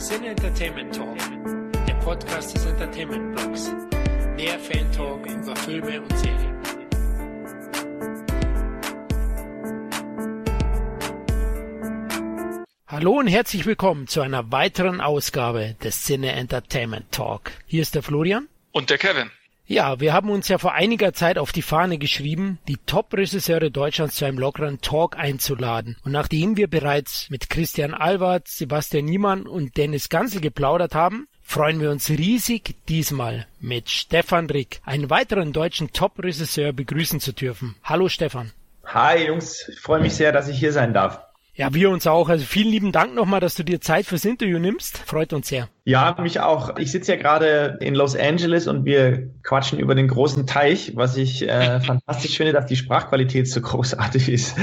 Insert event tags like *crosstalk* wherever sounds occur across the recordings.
Sin Entertainment Talk, der Podcast des Entertainment Blogs. Mehr Fan Talk über Filme und Serien. Hallo und herzlich willkommen zu einer weiteren Ausgabe des Cine Entertainment Talk. Hier ist der Florian. Und der Kevin. Ja, wir haben uns ja vor einiger Zeit auf die Fahne geschrieben, die Top-Regisseure Deutschlands zu einem lockeren Talk einzuladen. Und nachdem wir bereits mit Christian Albert, Sebastian Niemann und Dennis Gansel geplaudert haben, freuen wir uns riesig, diesmal mit Stefan Rick, einen weiteren deutschen Top-Regisseur begrüßen zu dürfen. Hallo Stefan. Hi Jungs, ich freue mich sehr, dass ich hier sein darf. Ja, wir uns auch. Also vielen lieben Dank nochmal, dass du dir Zeit fürs Interview nimmst. Freut uns sehr. Ja, mich auch. Ich sitze ja gerade in Los Angeles und wir quatschen über den großen Teich, was ich äh, *laughs* fantastisch finde, dass die Sprachqualität so großartig ist.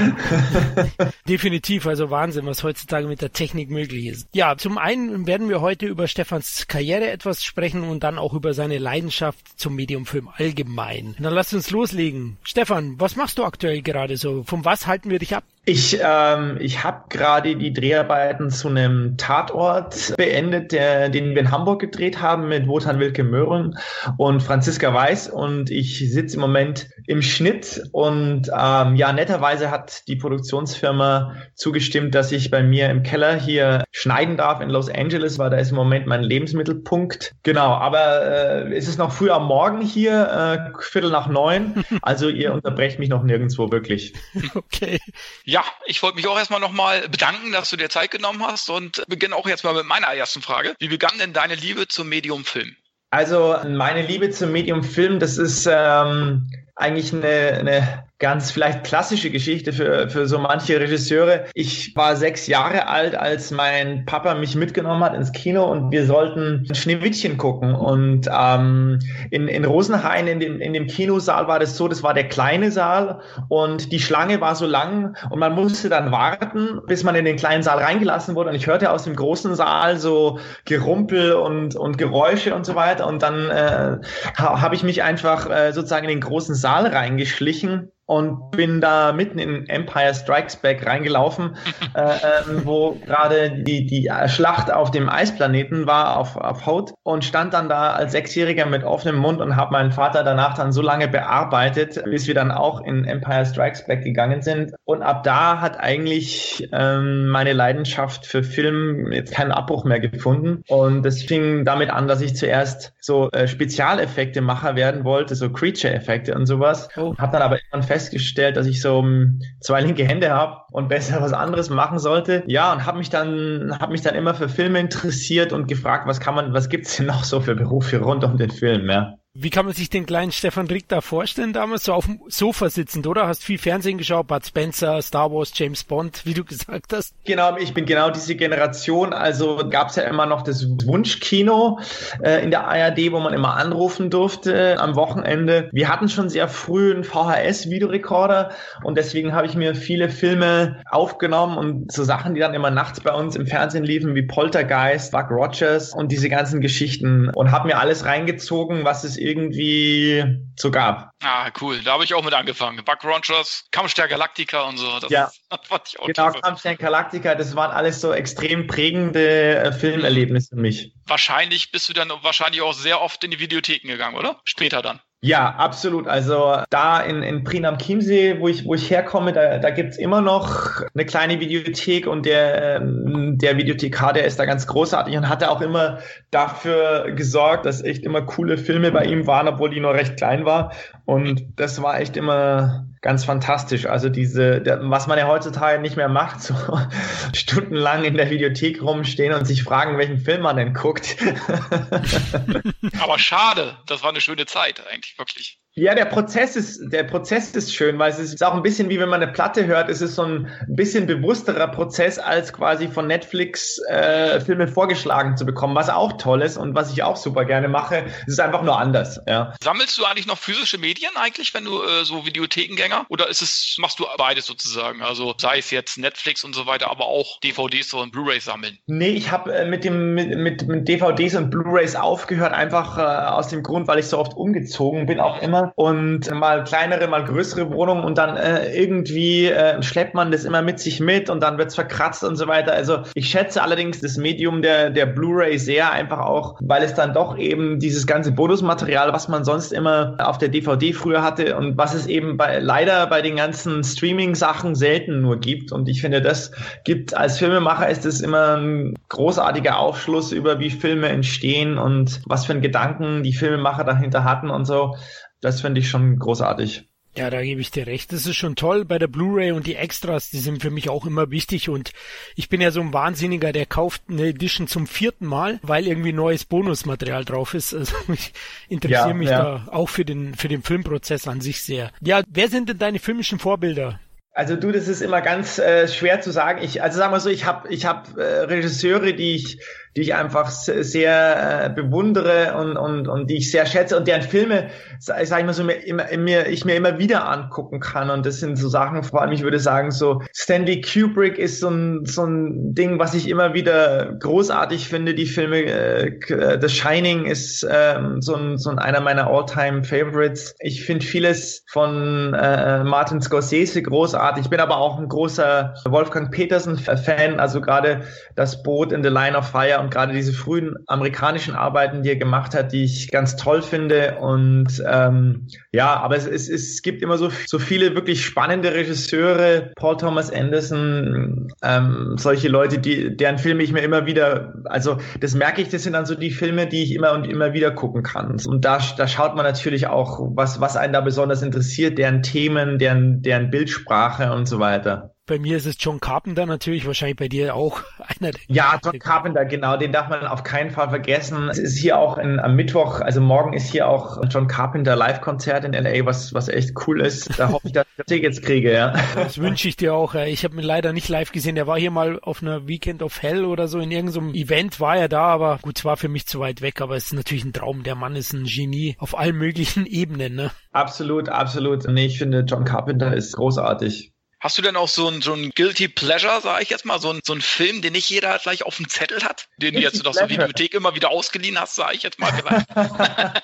*laughs* Definitiv, also Wahnsinn, was heutzutage mit der Technik möglich ist. Ja, zum einen werden wir heute über Stefans Karriere etwas sprechen und dann auch über seine Leidenschaft zum Mediumfilm allgemein. Dann lass uns loslegen. Stefan, was machst du aktuell gerade so? Von was halten wir dich ab? Ich, ähm, ich habe gerade die Dreharbeiten zu einem Tatort beendet, der, den wir in Hamburg gedreht haben mit Wotan Wilke Möhren und Franziska Weiß und ich sitze im Moment im Schnitt und ähm, ja, netterweise hat die Produktionsfirma zugestimmt, dass ich bei mir im Keller hier schneiden darf in Los Angeles, weil da ist im Moment mein Lebensmittelpunkt. Genau, aber äh, es ist noch früh am Morgen hier, äh, Viertel nach neun, *laughs* also ihr unterbrecht mich noch nirgendwo wirklich. Okay. Ja, ich wollte mich auch erstmal nochmal bedanken, dass du dir Zeit genommen hast und beginne auch jetzt mal mit meiner ersten Frage. Wie begann denn deine Liebe zum Medium Film? Also meine Liebe zum Medium Film, das ist ähm, eigentlich eine, eine ganz vielleicht klassische Geschichte für, für so manche Regisseure. Ich war sechs Jahre alt, als mein Papa mich mitgenommen hat ins Kino und wir sollten Schneewittchen gucken. Und ähm, in, in Rosenhain, in dem, in dem Kinosaal war das so, das war der kleine Saal und die Schlange war so lang und man musste dann warten, bis man in den kleinen Saal reingelassen wurde. Und ich hörte aus dem großen Saal so Gerumpel und, und Geräusche und so weiter. Und dann äh, ha, habe ich mich einfach äh, sozusagen in den großen Saal reingeschlichen und bin da mitten in Empire Strikes Back reingelaufen, *laughs* äh, ähm, wo gerade die, die Schlacht auf dem Eisplaneten war, auf, auf Haut und stand dann da als Sechsjähriger mit offenem Mund und habe meinen Vater danach dann so lange bearbeitet, bis wir dann auch in Empire Strikes Back gegangen sind. Und ab da hat eigentlich ähm, meine Leidenschaft für Film jetzt keinen Abbruch mehr gefunden. Und es fing damit an, dass ich zuerst so äh, Spezialeffekte-Macher werden wollte, so Creature-Effekte und sowas. Oh. Habe dann aber irgendwann festgestellt, dass ich so ähm, zwei linke Hände habe und besser was anderes machen sollte. Ja, und habe mich dann habe mich dann immer für Filme interessiert und gefragt, was kann man, was gibt's denn noch so für Berufe rund um den Film, ja. Wie kann man sich den kleinen Stefan Rick da vorstellen, damals so auf dem Sofa sitzend, oder? Hast viel Fernsehen geschaut, Bud Spencer, Star Wars, James Bond, wie du *laughs* gesagt hast. Genau, ich bin genau diese Generation. Also gab es ja immer noch das Wunschkino äh, in der ARD, wo man immer anrufen durfte äh, am Wochenende. Wir hatten schon sehr früh einen VHS-Videorekorder und deswegen habe ich mir viele Filme aufgenommen und so Sachen, die dann immer nachts bei uns im Fernsehen liefen, wie Poltergeist, Buck Rogers und diese ganzen Geschichten und habe mir alles reingezogen, was es irgendwie so gab. Ah, cool. Da habe ich auch mit angefangen. Buck Rogers, Kampfstern Galactica und so. Das ja, *laughs* fand ich auch genau, Kampfstern Galactica, das waren alles so extrem prägende äh, Filmerlebnisse für mich. Wahrscheinlich bist du dann wahrscheinlich auch sehr oft in die Videotheken gegangen, oder? Später dann. Ja, absolut. Also da in, in Prien am Chiemsee, wo ich, wo ich herkomme, da, da gibt's immer noch eine kleine Videothek und der, ähm, der Videothekar, der ist da ganz großartig und hat auch immer dafür gesorgt, dass echt immer coole Filme bei ihm waren, obwohl die nur recht klein war. Und das war echt immer ganz fantastisch. Also diese, was man ja heutzutage nicht mehr macht, so *laughs* stundenlang in der Videothek rumstehen und sich fragen, welchen Film man denn guckt. *laughs* Aber schade, das war eine schöne Zeit eigentlich, wirklich. Ja, der Prozess ist, der Prozess ist schön, weil es ist auch ein bisschen wie wenn man eine Platte hört. Es ist so ein bisschen bewussterer Prozess, als quasi von Netflix äh, Filme vorgeschlagen zu bekommen, was auch toll ist und was ich auch super gerne mache. Es ist einfach nur anders. Ja. Sammelst du eigentlich noch physische Medien eigentlich, wenn du äh, so Videothekengänger? Oder ist es, machst du beides sozusagen? Also sei es jetzt Netflix und so weiter, aber auch DVDs und Blu-rays sammeln? Nee, ich habe äh, mit dem mit, mit, mit DVDs und Blu-rays aufgehört, einfach äh, aus dem Grund, weil ich so oft umgezogen bin, auch immer Und mal kleinere, mal größere Wohnungen und dann äh, irgendwie äh, schleppt man das immer mit sich mit und dann wird's verkratzt und so weiter. Also ich schätze allerdings das Medium der, der Blu-ray sehr einfach auch, weil es dann doch eben dieses ganze Bonusmaterial, was man sonst immer auf der DVD früher hatte und was es eben bei, leider bei den ganzen Streaming-Sachen selten nur gibt. Und ich finde, das gibt als Filmemacher ist es immer ein großartiger Aufschluss über wie Filme entstehen und was für einen Gedanken die Filmemacher dahinter hatten und so. Das finde ich schon großartig. Ja, da gebe ich dir recht. Das ist schon toll bei der Blu-ray und die Extras, die sind für mich auch immer wichtig und ich bin ja so ein Wahnsinniger, der kauft eine Edition zum vierten Mal, weil irgendwie neues Bonusmaterial drauf ist. Also *laughs* ich interessiere ja, mich ja. da auch für den, für den Filmprozess an sich sehr. Ja, wer sind denn deine filmischen Vorbilder? Also du, das ist immer ganz äh, schwer zu sagen. Ich, also sagen wir so, ich habe ich hab, äh, Regisseure, die ich die ich einfach sehr äh, bewundere und, und, und die ich sehr schätze und deren Filme, sag ich mal so, mir, mir, ich mir immer wieder angucken kann. Und das sind so Sachen, vor allem ich würde sagen, so Stanley Kubrick ist so ein, so ein Ding, was ich immer wieder großartig finde. Die Filme, äh, The Shining ist ähm, so, ein, so ein, einer meiner All-Time Favorites. Ich finde vieles von äh, Martin Scorsese großartig. Ich bin aber auch ein großer Wolfgang Petersen-Fan, also gerade das Boot in The Line of Fire und gerade diese frühen amerikanischen Arbeiten, die er gemacht hat, die ich ganz toll finde. Und ähm, ja, aber es, es, es gibt immer so, so viele wirklich spannende Regisseure, Paul Thomas Anderson, ähm, solche Leute, die, deren Filme ich mir immer wieder, also das merke ich, das sind dann so die Filme, die ich immer und immer wieder gucken kann. Und da, da schaut man natürlich auch, was, was einen da besonders interessiert, deren Themen, deren, deren Bildsprache und so weiter. Bei mir ist es John Carpenter natürlich, wahrscheinlich bei dir auch *laughs* einer der. Ja, John Carpenter, genau, den darf man auf keinen Fall vergessen. Es ist hier auch in, am Mittwoch, also morgen ist hier auch John Carpenter Live-Konzert in LA, was, was echt cool ist. Da hoffe ich, dass ich Tickets kriege, ja. *laughs* Das wünsche ich dir auch. Ich habe ihn leider nicht live gesehen. Der war hier mal auf einer Weekend of Hell oder so in irgendeinem Event war er da, aber gut, es war für mich zu weit weg, aber es ist natürlich ein Traum. Der Mann ist ein Genie auf allen möglichen *laughs* Ebenen, ne? Absolut, absolut. Nee, ich finde John Carpenter ist großartig. Hast du denn auch so ein, so ein Guilty Pleasure, sage ich jetzt mal, so ein, so ein Film, den nicht jeder gleich auf dem Zettel hat, den du jetzt aus der Videothek immer wieder ausgeliehen hast, sage ich jetzt mal vielleicht? *laughs*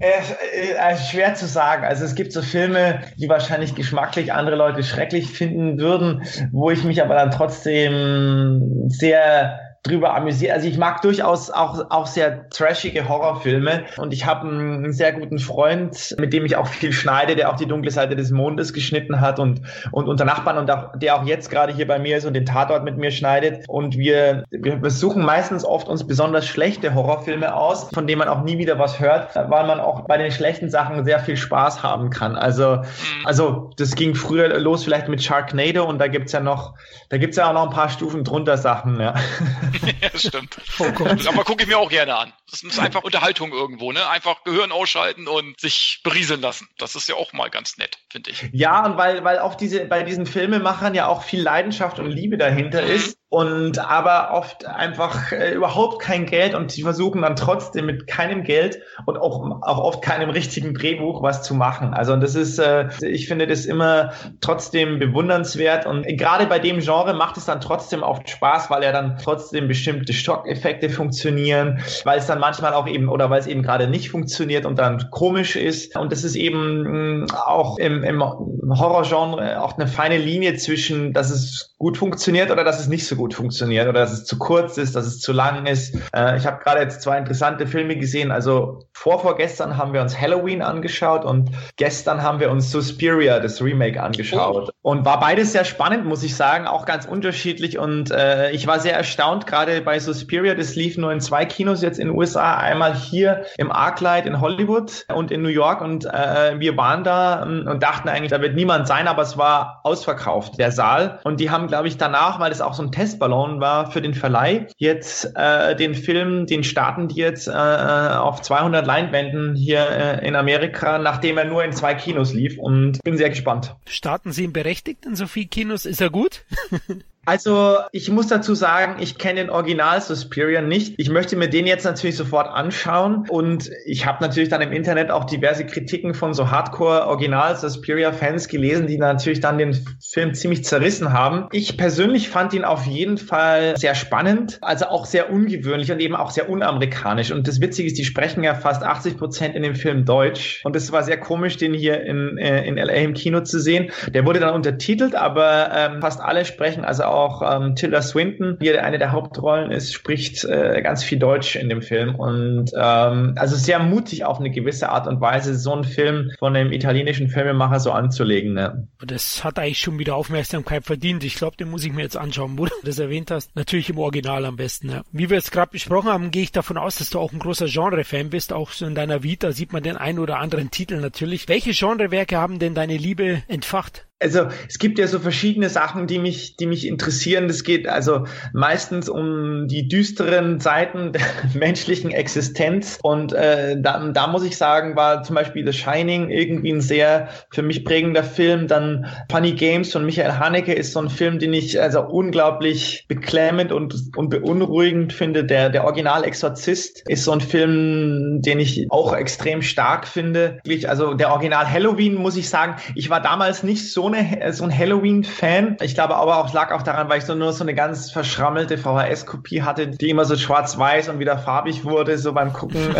äh, äh, schwer zu sagen. Also es gibt so Filme, die wahrscheinlich geschmacklich andere Leute schrecklich finden würden, wo ich mich aber dann trotzdem sehr drüber amüsiert. Also ich mag durchaus auch, auch sehr trashige Horrorfilme und ich habe einen sehr guten Freund, mit dem ich auch viel schneide, der auch die dunkle Seite des Mondes geschnitten hat und, und unter Nachbarn und auch, der auch jetzt gerade hier bei mir ist und den Tatort mit mir schneidet. Und wir, wir suchen meistens oft uns besonders schlechte Horrorfilme aus, von denen man auch nie wieder was hört, weil man auch bei den schlechten Sachen sehr viel Spaß haben kann. Also, also das ging früher los vielleicht mit Sharknado und da gibt's ja noch, da gibt's ja auch noch ein paar Stufen drunter Sachen, ja. *laughs* *laughs* ja, das stimmt. Oh Aber gucke ich mir auch gerne an. Das ist einfach Unterhaltung irgendwo, ne? Einfach Gehirn ausschalten und sich berieseln lassen. Das ist ja auch mal ganz nett, finde ich. Ja, und weil, weil auch diese, bei diesen Filmemachern ja auch viel Leidenschaft und Liebe dahinter mhm. ist und aber oft einfach äh, überhaupt kein Geld und sie versuchen dann trotzdem mit keinem Geld und auch, auch oft keinem richtigen Drehbuch was zu machen. Also und das ist, äh, ich finde das immer trotzdem bewundernswert und gerade bei dem Genre macht es dann trotzdem oft Spaß, weil ja dann trotzdem bestimmte Stockeffekte funktionieren, weil es dann manchmal auch eben oder weil es eben gerade nicht funktioniert und dann komisch ist und das ist eben mh, auch im, im Horrorgenre auch eine feine Linie zwischen, dass es gut funktioniert oder dass es nicht so gut funktioniert oder dass es zu kurz ist, dass es zu lang ist. Äh, ich habe gerade jetzt zwei interessante Filme gesehen. Also vor vorgestern haben wir uns Halloween angeschaut und gestern haben wir uns Suspiria, das Remake, angeschaut. Oh. Und war beides sehr spannend, muss ich sagen, auch ganz unterschiedlich. Und äh, ich war sehr erstaunt, gerade bei Suspiria, das lief nur in zwei Kinos jetzt in den USA. Einmal hier im Arclight in Hollywood und in New York. Und äh, wir waren da ähm, und dachten eigentlich, da wird niemand sein, aber es war ausverkauft, der Saal. Und die haben glaube ich, danach, weil es auch so ein Testballon war für den Verleih, jetzt äh, den Film, den starten die jetzt äh, auf 200 Leinwänden hier äh, in Amerika, nachdem er nur in zwei Kinos lief und bin sehr gespannt. Starten Sie ihn berechtigt in so vielen Kinos? Ist er gut? *laughs* Also ich muss dazu sagen, ich kenne den Original Suspiria nicht. Ich möchte mir den jetzt natürlich sofort anschauen und ich habe natürlich dann im Internet auch diverse Kritiken von so Hardcore Original Suspiria Fans gelesen, die natürlich dann den Film ziemlich zerrissen haben. Ich persönlich fand ihn auf jeden Fall sehr spannend, also auch sehr ungewöhnlich und eben auch sehr unamerikanisch. Und das Witzige ist, die sprechen ja fast 80 Prozent in dem Film Deutsch und es war sehr komisch, den hier in, äh, in LA im Kino zu sehen. Der wurde dann untertitelt, aber ähm, fast alle sprechen, also auch ähm, Tilda Swinton, die eine der Hauptrollen ist, spricht äh, ganz viel Deutsch in dem Film und ähm, also sehr mutig auf eine gewisse Art und Weise, so einen Film von einem italienischen Filmemacher so anzulegen. Ne? Das hat eigentlich schon wieder Aufmerksamkeit verdient. Ich glaube, den muss ich mir jetzt anschauen, wo du das erwähnt hast. Natürlich im Original am besten. Ja. Wie wir es gerade besprochen haben, gehe ich davon aus, dass du auch ein großer Genre-Fan bist. Auch so in deiner Vita sieht man den einen oder anderen Titel natürlich. Welche Genrewerke haben denn deine Liebe entfacht? Also es gibt ja so verschiedene Sachen, die mich, die mich interessieren. Das geht also meistens um die düsteren Seiten *laughs* der menschlichen Existenz. Und äh, da, da muss ich sagen, war zum Beispiel The Shining irgendwie ein sehr für mich prägender Film. Dann Funny Games von Michael Haneke ist so ein Film, den ich also unglaublich beklemmend und, und beunruhigend finde. Der, der Original Exorzist ist so ein Film, den ich auch extrem stark finde. Also der Original Halloween muss ich sagen, ich war damals nicht so eine, so ein Halloween-Fan. Ich glaube aber auch, es lag auch daran, weil ich so nur so eine ganz verschrammelte VHS-Kopie hatte, die immer so schwarz-weiß und wieder farbig wurde, so beim Gucken.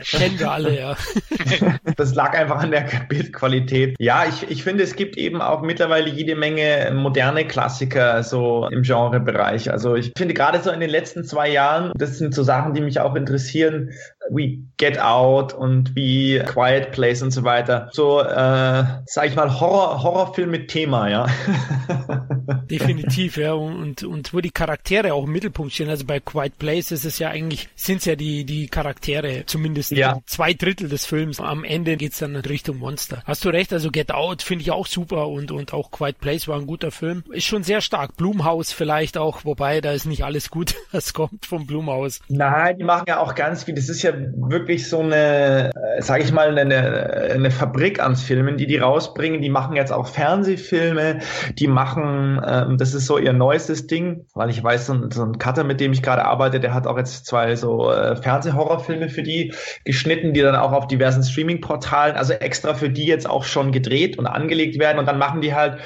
Kennen wir alle, ja. *laughs* das lag einfach an der Bildqualität. Ja, ich, ich finde, es gibt eben auch mittlerweile jede Menge moderne Klassiker so im Genrebereich. Also ich finde gerade so in den letzten zwei Jahren, das sind so Sachen, die mich auch interessieren, wie Get Out und wie Quiet Place und so weiter. So, äh, sag ich mal, Horror, Horrorfilm mit Thema, ja. *laughs* Definitiv, ja. Und, und wo die Charaktere auch im Mittelpunkt stehen. Also bei Quiet Place ist es ja eigentlich, sind es ja die, die Charaktere, zumindest ja. zwei Drittel des Films. Am Ende geht's dann Richtung Monster. Hast du recht, also Get Out finde ich auch super und, und auch Quiet Place war ein guter Film. Ist schon sehr stark. Blumhaus vielleicht auch, wobei da ist nicht alles gut, *laughs* was kommt vom Blumhaus. Nein, die machen ja auch ganz viel. Das ist ja wirklich so eine, äh, sage ich mal, eine, eine Fabrik an Filmen, die die rausbringen. Die machen jetzt auch Fernsehfilme, die machen, ähm, das ist so ihr neuestes Ding, weil ich weiß, so ein, so ein Cutter, mit dem ich gerade arbeite, der hat auch jetzt zwei so äh, Fernsehhorrorfilme für die geschnitten, die dann auch auf diversen Streaming-Portalen, also extra für die jetzt auch schon gedreht und angelegt werden. Und dann machen die halt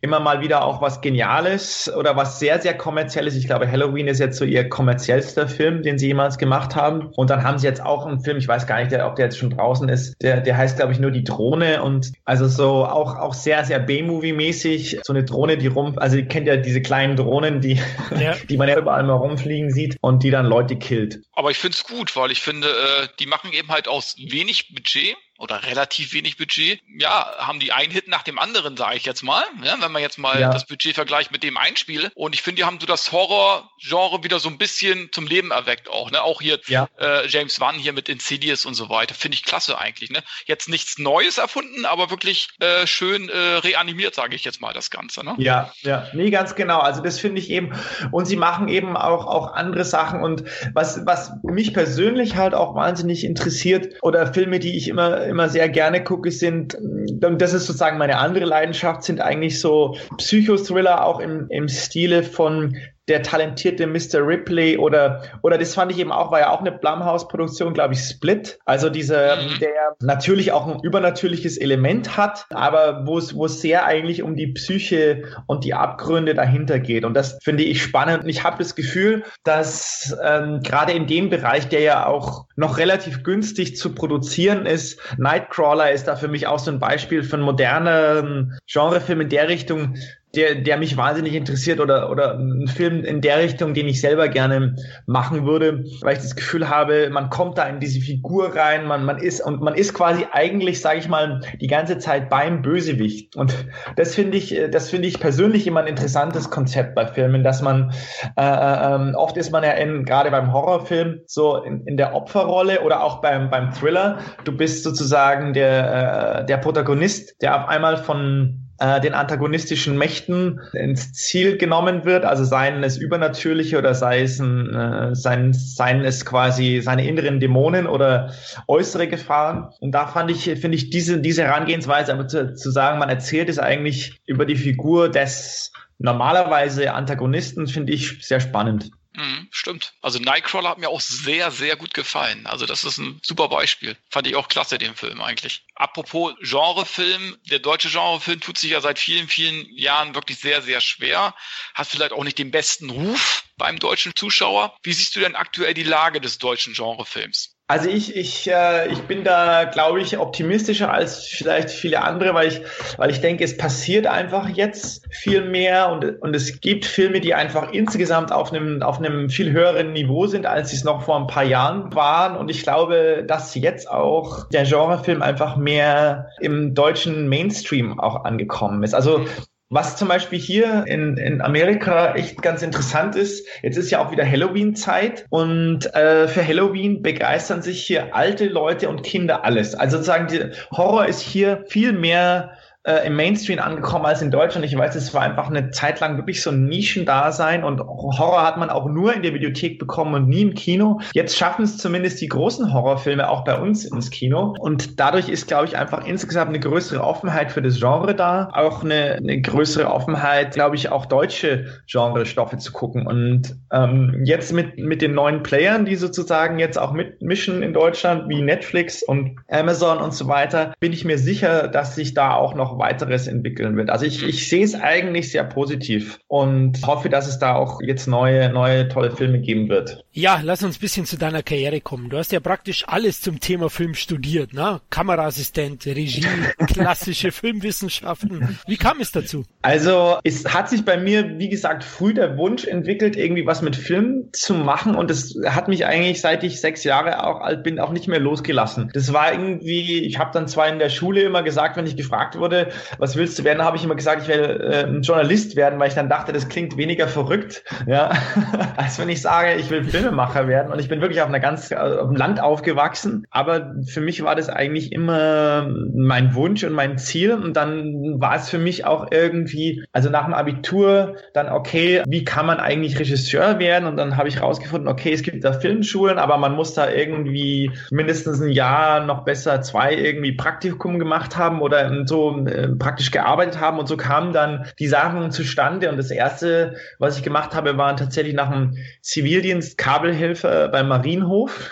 immer mal wieder auch was Geniales oder was sehr, sehr kommerzielles. Ich glaube, Halloween ist jetzt so ihr kommerziellster Film, den sie jemals gemacht haben. Und dann haben sie jetzt auch einen Film, ich weiß gar nicht, der, ob der jetzt schon draußen ist, der, der heißt, glaube ich, nur die Drohne und also so auch, auch sehr, sehr B-Movie-mäßig. So eine Drohne, die rum, also ihr kennt ja diese kleinen Drohnen, die, ja. *laughs* die man ja überall mal rumfliegen sieht und die dann Leute killt. Aber ich finde es gut, weil ich finde, äh, die machen eben halt aus wenig Budget oder relativ wenig Budget, ja, haben die einen Hit nach dem anderen, sage ich jetzt mal, ja, wenn man jetzt mal ja. das Budget vergleicht mit dem Einspiel. Und ich finde, die haben so das Horror-Genre wieder so ein bisschen zum Leben erweckt auch. Ne? Auch hier ja. äh, James Wan hier mit Insidious und so weiter. Finde ich klasse eigentlich. Ne? Jetzt nichts Neues erfunden, aber wirklich äh, schön äh, reanimiert, sage ich jetzt mal, das Ganze. Ne? Ja, ja, nee, ganz genau. Also das finde ich eben. Und sie machen eben auch, auch andere Sachen. Und was, was mich persönlich halt auch wahnsinnig interessiert oder Filme, die ich immer immer sehr gerne gucke, sind, und das ist sozusagen meine andere Leidenschaft, sind eigentlich so Psychothriller auch im, im Stile von der talentierte Mr. Ripley oder oder das fand ich eben auch, war ja auch eine Blumhouse-Produktion, glaube ich, Split. Also diese, mhm. der natürlich auch ein übernatürliches Element hat, aber wo es wo es sehr eigentlich um die Psyche und die Abgründe dahinter geht. Und das finde ich spannend. Und ich habe das Gefühl, dass ähm, gerade in dem Bereich, der ja auch noch relativ günstig zu produzieren ist, Nightcrawler ist da für mich auch so ein Beispiel von modernen Genrefilm in der Richtung, der, der mich wahnsinnig interessiert oder, oder ein Film in der Richtung, den ich selber gerne machen würde, weil ich das Gefühl habe, man kommt da in diese Figur rein, man, man ist und man ist quasi eigentlich, sage ich mal, die ganze Zeit beim Bösewicht. Und das finde ich, das finde ich persönlich immer ein interessantes Konzept bei Filmen, dass man äh, äh, oft ist man ja in, gerade beim Horrorfilm so in, in der Opferrolle oder auch beim, beim Thriller. Du bist sozusagen der, äh, der Protagonist, der auf einmal von äh, den antagonistischen Mächten ins Ziel genommen wird, also seien es übernatürliche oder sei es, ein, äh, seien, seien es quasi seine inneren Dämonen oder äußere Gefahren. Und da fand ich, finde ich diese, diese Herangehensweise, aber zu, zu sagen, man erzählt es eigentlich über die Figur des normalerweise Antagonisten finde ich sehr spannend. Mhm, stimmt. Also Nightcrawler hat mir auch sehr, sehr gut gefallen. Also das ist ein super Beispiel. Fand ich auch klasse, den Film eigentlich. Apropos Genrefilm, der deutsche Genrefilm tut sich ja seit vielen, vielen Jahren wirklich sehr, sehr schwer. Hat vielleicht auch nicht den besten Ruf beim deutschen Zuschauer. Wie siehst du denn aktuell die Lage des deutschen Genrefilms? Also ich, ich, äh, ich bin da, glaube ich, optimistischer als vielleicht viele andere, weil ich, weil ich denke, es passiert einfach jetzt viel mehr und, und es gibt Filme, die einfach insgesamt auf einem, auf einem viel höheren Niveau sind, als sie es noch vor ein paar Jahren waren. Und ich glaube, dass jetzt auch der Genrefilm einfach mehr im deutschen Mainstream auch angekommen ist. Also was zum Beispiel hier in, in Amerika echt ganz interessant ist, jetzt ist ja auch wieder Halloween-Zeit und äh, für Halloween begeistern sich hier alte Leute und Kinder alles. Also sozusagen, die Horror ist hier viel mehr äh, im Mainstream angekommen als in Deutschland. Ich weiß, es war einfach eine Zeit lang wirklich so ein Nischendasein und Horror hat man auch nur in der Videothek bekommen und nie im Kino. Jetzt schaffen es zumindest die großen Horrorfilme auch bei uns ins Kino und dadurch ist, glaube ich, einfach insgesamt eine größere Offenheit für das Genre da, auch eine, eine größere Offenheit, glaube ich, auch deutsche Genre-Stoffe zu gucken. Und ähm, jetzt mit, mit den neuen Playern, die sozusagen jetzt auch mitmischen in Deutschland, wie Netflix und Amazon und so weiter, bin ich mir sicher, dass sich da auch noch weiteres entwickeln wird. Also ich, ich sehe es eigentlich sehr positiv und hoffe, dass es da auch jetzt neue, neue tolle Filme geben wird. Ja, lass uns ein bisschen zu deiner Karriere kommen. Du hast ja praktisch alles zum Thema Film studiert, ne? Kameraassistent, Regie, *laughs* klassische Filmwissenschaften. Wie kam es dazu? Also es hat sich bei mir, wie gesagt, früh der Wunsch entwickelt, irgendwie was mit Film zu machen und es hat mich eigentlich, seit ich sechs Jahre auch alt bin, auch nicht mehr losgelassen. Das war irgendwie, ich habe dann zwar in der Schule immer gesagt, wenn ich gefragt wurde, was willst du werden, habe ich immer gesagt, ich werde äh, ein Journalist werden, weil ich dann dachte, das klingt weniger verrückt, ja, *laughs* als wenn ich sage, ich will Filmemacher werden. Und ich bin wirklich auf einer ganz äh, auf dem Land aufgewachsen. Aber für mich war das eigentlich immer mein Wunsch und mein Ziel. Und dann war es für mich auch irgendwie, also nach dem Abitur, dann okay, wie kann man eigentlich Regisseur werden? Und dann habe ich rausgefunden, okay, es gibt da Filmschulen, aber man muss da irgendwie mindestens ein Jahr, noch besser zwei irgendwie Praktikum gemacht haben oder so äh, praktisch gearbeitet haben und so kamen dann die Sachen zustande. Und das erste, was ich gemacht habe, war tatsächlich nach dem Zivildienst Kabelhilfe beim Marienhof.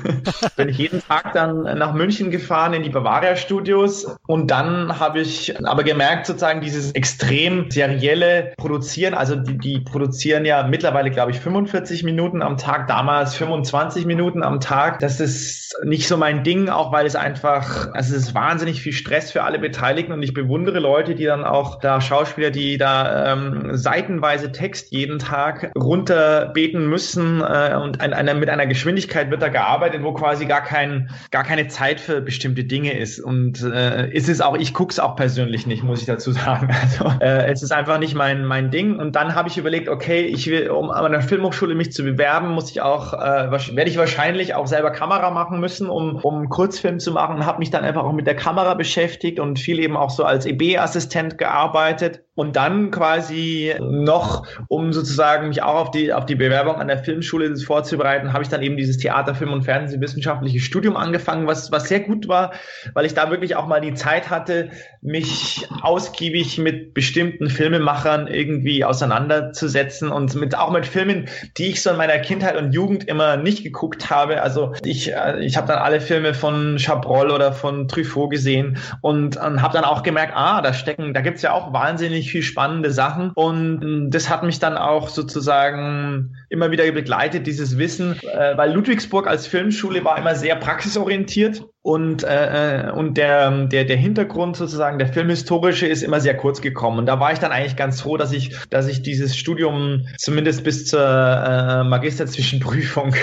*laughs* Bin ich jeden Tag dann nach München gefahren in die Bavaria Studios und dann habe ich aber gemerkt, sozusagen dieses extrem serielle Produzieren, also die, die produzieren ja mittlerweile, glaube ich, 45 Minuten am Tag, damals 25 Minuten am Tag. Das ist nicht so mein Ding, auch weil es einfach, also es ist wahnsinnig viel Stress für alle Beteiligten und ich bewundere Leute, die dann auch da Schauspieler, die da ähm, seitenweise Text jeden Tag runterbeten müssen äh, und ein, einer, mit einer Geschwindigkeit wird da gearbeitet, wo quasi gar kein gar keine Zeit für bestimmte Dinge ist. Und äh, ist es auch ich guck's auch persönlich nicht, muss ich dazu sagen. *laughs* Also äh, es ist einfach nicht mein mein Ding. Und dann habe ich überlegt, okay, ich will um an einer Filmhochschule mich zu bewerben, muss ich auch äh, werde ich wahrscheinlich auch selber Kamera machen müssen, um um Kurzfilm zu machen, habe mich dann einfach auch mit der Kamera beschäftigt und viel eben auch auch so als EB-Assistent gearbeitet. Und dann quasi noch, um sozusagen mich auch auf die, auf die Bewerbung an der Filmschule vorzubereiten, habe ich dann eben dieses Theater, Film und Fernsehwissenschaftliche Studium angefangen, was, was sehr gut war, weil ich da wirklich auch mal die Zeit hatte, mich ausgiebig mit bestimmten Filmemachern irgendwie auseinanderzusetzen und mit, auch mit Filmen, die ich so in meiner Kindheit und Jugend immer nicht geguckt habe. Also ich, äh, ich habe dann alle Filme von Chabrol oder von Truffaut gesehen und, und habe dann auch gemerkt, ah, da stecken, da gibt's ja auch wahnsinnig wahnsinnig viel spannende Sachen und das hat mich dann auch sozusagen immer wieder begleitet, dieses Wissen, äh, weil Ludwigsburg als Filmschule war immer sehr praxisorientiert und, äh, äh, und der, der, der Hintergrund sozusagen, der filmhistorische ist immer sehr kurz gekommen. Und da war ich dann eigentlich ganz froh, dass ich, dass ich dieses Studium zumindest bis zur äh, Magisterzwischenprüfung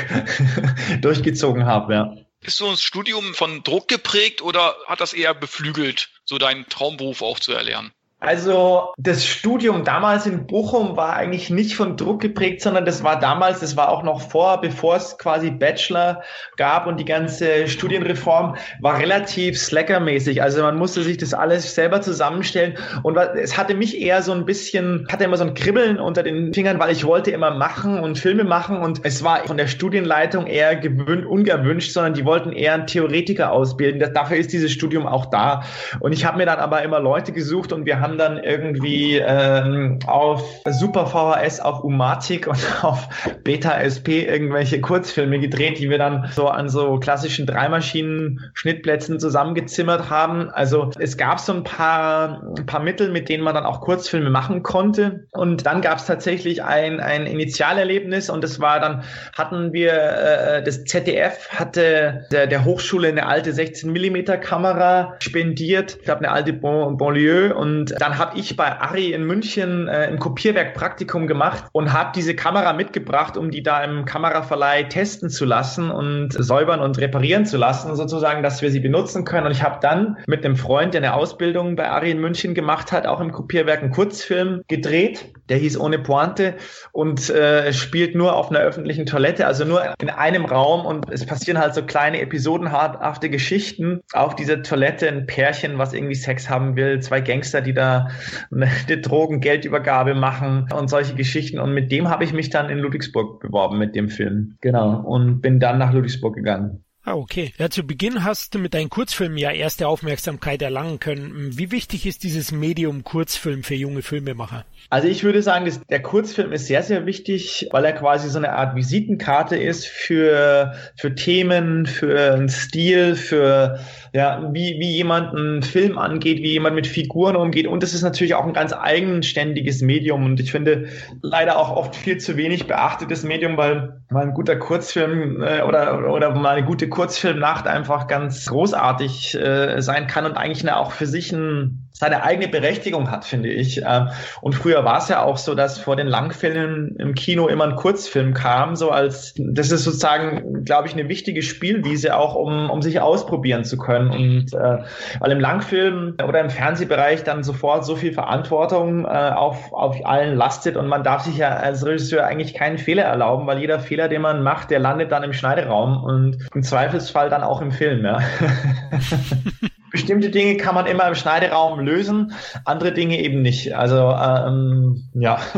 *laughs* durchgezogen habe. Ja. Ist so ein Studium von Druck geprägt oder hat das eher beflügelt, so deinen Traumberuf auch zu erlernen? Also das Studium damals in Bochum war eigentlich nicht von Druck geprägt, sondern das war damals, das war auch noch vor, bevor es quasi Bachelor gab und die ganze Studienreform war relativ slackermäßig. Also man musste sich das alles selber zusammenstellen und es hatte mich eher so ein bisschen, hatte immer so ein Kribbeln unter den Fingern, weil ich wollte immer machen und Filme machen und es war von der Studienleitung eher gewünscht, ungewünscht, sondern die wollten eher einen Theoretiker ausbilden. Dafür ist dieses Studium auch da. Und ich habe mir dann aber immer Leute gesucht und wir haben haben dann irgendwie ähm, auf Super VHS, auf Umatic und *laughs* auf Beta SP irgendwelche Kurzfilme gedreht, die wir dann so an so klassischen Dreimaschinen-Schnittplätzen zusammengezimmert haben. Also es gab so ein paar, ein paar Mittel, mit denen man dann auch Kurzfilme machen konnte. Und dann gab es tatsächlich ein, ein Initialerlebnis und das war dann, hatten wir, äh, das ZDF hatte der, der Hochschule eine alte 16 Millimeter Kamera spendiert. Ich glaube, eine alte bon. Und dann habe ich bei Ari in München äh, im Kopierwerk Praktikum gemacht und habe diese Kamera mitgebracht, um die da im Kameraverleih testen zu lassen und säubern und reparieren zu lassen, sozusagen, dass wir sie benutzen können. Und ich habe dann mit einem Freund, der eine Ausbildung bei Ari in München gemacht hat, auch im Kopierwerk einen Kurzfilm gedreht. Der hieß Ohne Pointe und äh, spielt nur auf einer öffentlichen Toilette, also nur in einem Raum und es passieren halt so kleine episodenhafte Geschichten auf dieser Toilette. Ein Pärchen, was irgendwie Sex haben will, zwei Gangster, die da eine, eine *laughs* Drogengeldübergabe machen und solche Geschichten. Und mit dem habe ich mich dann in Ludwigsburg beworben mit dem Film. Genau. Und bin dann nach Ludwigsburg gegangen. Ah, okay. Ja, zu Beginn hast du mit deinen Kurzfilmen ja erste Aufmerksamkeit erlangen können. Wie wichtig ist dieses Medium Kurzfilm für junge Filmemacher? Also ich würde sagen, dass der Kurzfilm ist sehr, sehr wichtig, weil er quasi so eine Art Visitenkarte ist für, für Themen, für einen Stil, für ja, wie, wie jemand einen Film angeht, wie jemand mit Figuren umgeht. Und es ist natürlich auch ein ganz eigenständiges Medium. Und ich finde leider auch oft viel zu wenig beachtetes Medium, weil mal ein guter Kurzfilm äh, oder, oder mal eine gute Kurzfilmnacht einfach ganz großartig äh, sein kann und eigentlich auch für sich ein seine eigene Berechtigung hat, finde ich. Ähm, und früher war es ja auch so, dass vor den Langfilmen im Kino immer ein Kurzfilm kam, so als, das ist sozusagen, glaube ich, eine wichtige Spielwiese auch, um, um sich ausprobieren zu können. Und äh, weil im Langfilm oder im Fernsehbereich dann sofort so viel Verantwortung äh, auf, auf allen lastet und man darf sich ja als Regisseur eigentlich keinen Fehler erlauben, weil jeder Fehler, den man macht, der landet dann im Schneideraum und im Zweifelsfall dann auch im Film, ja. *laughs* bestimmte Dinge kann man immer im Schneideraum lösen, andere Dinge eben nicht. Also ähm, ja. *laughs*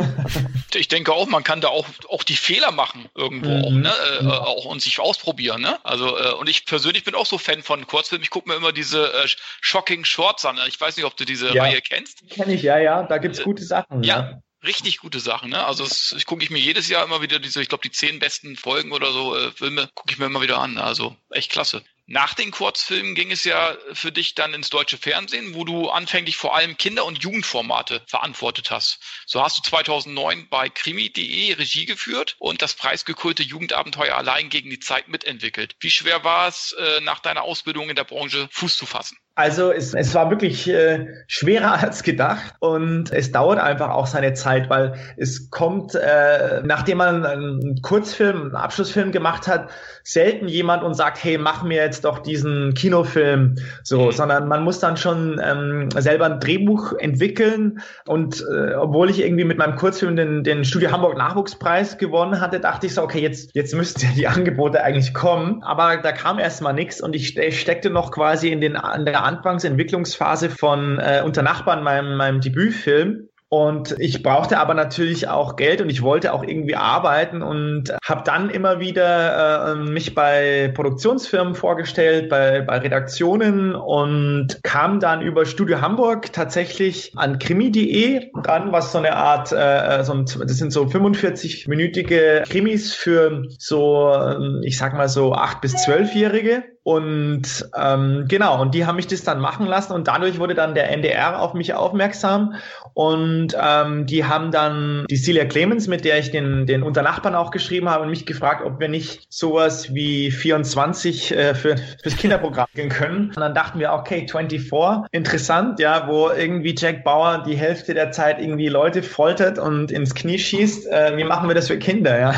Ich denke auch, man kann da auch auch die Fehler machen irgendwo mhm. auch, ne? Äh, ja. auch und sich ausprobieren. Ne? Also äh, und ich persönlich bin auch so Fan von Kurzfilmen. Ich gucke mir immer diese äh, Shocking Shorts an. Ich weiß nicht, ob du diese ja. Reihe kennst. Kenne ich ja, ja. Da gibt's gute Sachen. ja. ja richtig gute Sachen. Ne? Also das, ich gucke ich mir jedes Jahr immer wieder diese, ich glaube die zehn besten Folgen oder so äh, Filme gucke ich mir immer wieder an. Also echt klasse. Nach den Kurzfilmen ging es ja für dich dann ins deutsche Fernsehen, wo du anfänglich vor allem Kinder- und Jugendformate verantwortet hast. So hast du 2009 bei krimi.de Regie geführt und das preisgekrönte Jugendabenteuer allein gegen die Zeit mitentwickelt. Wie schwer war es, äh, nach deiner Ausbildung in der Branche Fuß zu fassen? Also es, es war wirklich äh, schwerer *laughs* als gedacht und es dauert einfach auch seine Zeit, weil es kommt, äh, nachdem man einen Kurzfilm, einen Abschlussfilm gemacht hat, selten jemand und sagt, hey, mach mir jetzt doch diesen Kinofilm so, mhm. sondern man muss dann schon ähm, selber ein Drehbuch entwickeln und äh, obwohl ich irgendwie mit meinem Kurzfilm den, den Studio Hamburg Nachwuchspreis gewonnen hatte, dachte ich so, okay, jetzt, jetzt müssten ja die Angebote eigentlich kommen, aber da kam erstmal nichts und ich, ich steckte noch quasi in den in der Anfangsentwicklungsphase von äh, Unter Nachbarn, meinem, meinem Debütfilm. Und ich brauchte aber natürlich auch Geld und ich wollte auch irgendwie arbeiten und habe dann immer wieder äh, mich bei Produktionsfirmen vorgestellt, bei, bei Redaktionen und kam dann über Studio Hamburg tatsächlich an krimi.de ran, was so eine Art, äh, so ein, das sind so 45-minütige Krimis für so, ähm, ich sag mal so acht bis zwölfjährige. Und ähm, genau, und die haben mich das dann machen lassen und dadurch wurde dann der NDR auf mich aufmerksam und ähm, die haben dann die Celia Clemens, mit der ich den, den Unternachbarn auch geschrieben habe, mich gefragt, ob wir nicht sowas wie 24 äh, für, fürs Kinderprogramm gehen können. Und dann dachten wir, okay, 24, interessant, ja, wo irgendwie Jack Bauer die Hälfte der Zeit irgendwie Leute foltert und ins Knie schießt. Äh, wie machen wir das für Kinder, ja?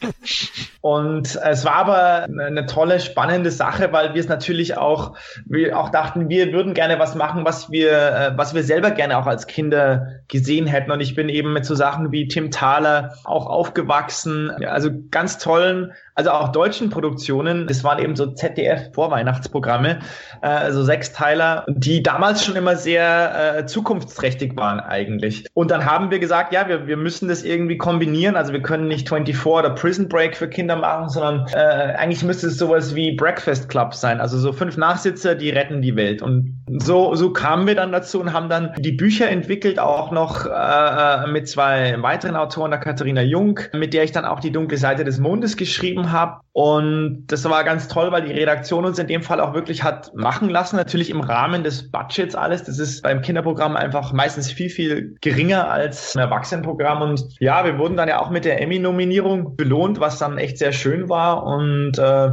*laughs* und es war aber eine tolle, spannende spannende Sache, weil wir es natürlich auch, wir auch dachten, wir würden gerne was machen, was wir, äh, was wir selber gerne auch als Kinder gesehen hätten. Und ich bin eben mit so Sachen wie Tim Thaler auch aufgewachsen. Also ganz tollen also auch deutschen Produktionen, das waren eben so ZDF-Vorweihnachtsprogramme, äh, also Sechsteiler, die damals schon immer sehr äh, zukunftsträchtig waren eigentlich. Und dann haben wir gesagt, ja, wir, wir müssen das irgendwie kombinieren. Also wir können nicht 24 oder Prison Break für Kinder machen, sondern äh, eigentlich müsste es sowas wie Breakfast Club sein. Also so fünf Nachsitzer, die retten die Welt. Und so, so kamen wir dann dazu und haben dann die Bücher entwickelt, auch noch äh, mit zwei weiteren Autoren, der Katharina Jung, mit der ich dann auch die dunkle Seite des Mondes geschrieben habe. Und das war ganz toll, weil die Redaktion uns in dem Fall auch wirklich hat machen lassen. Natürlich im Rahmen des Budgets alles. Das ist beim Kinderprogramm einfach meistens viel, viel geringer als ein Erwachsenenprogramm. Und ja, wir wurden dann ja auch mit der Emmy-Nominierung belohnt, was dann echt sehr schön war. Und äh,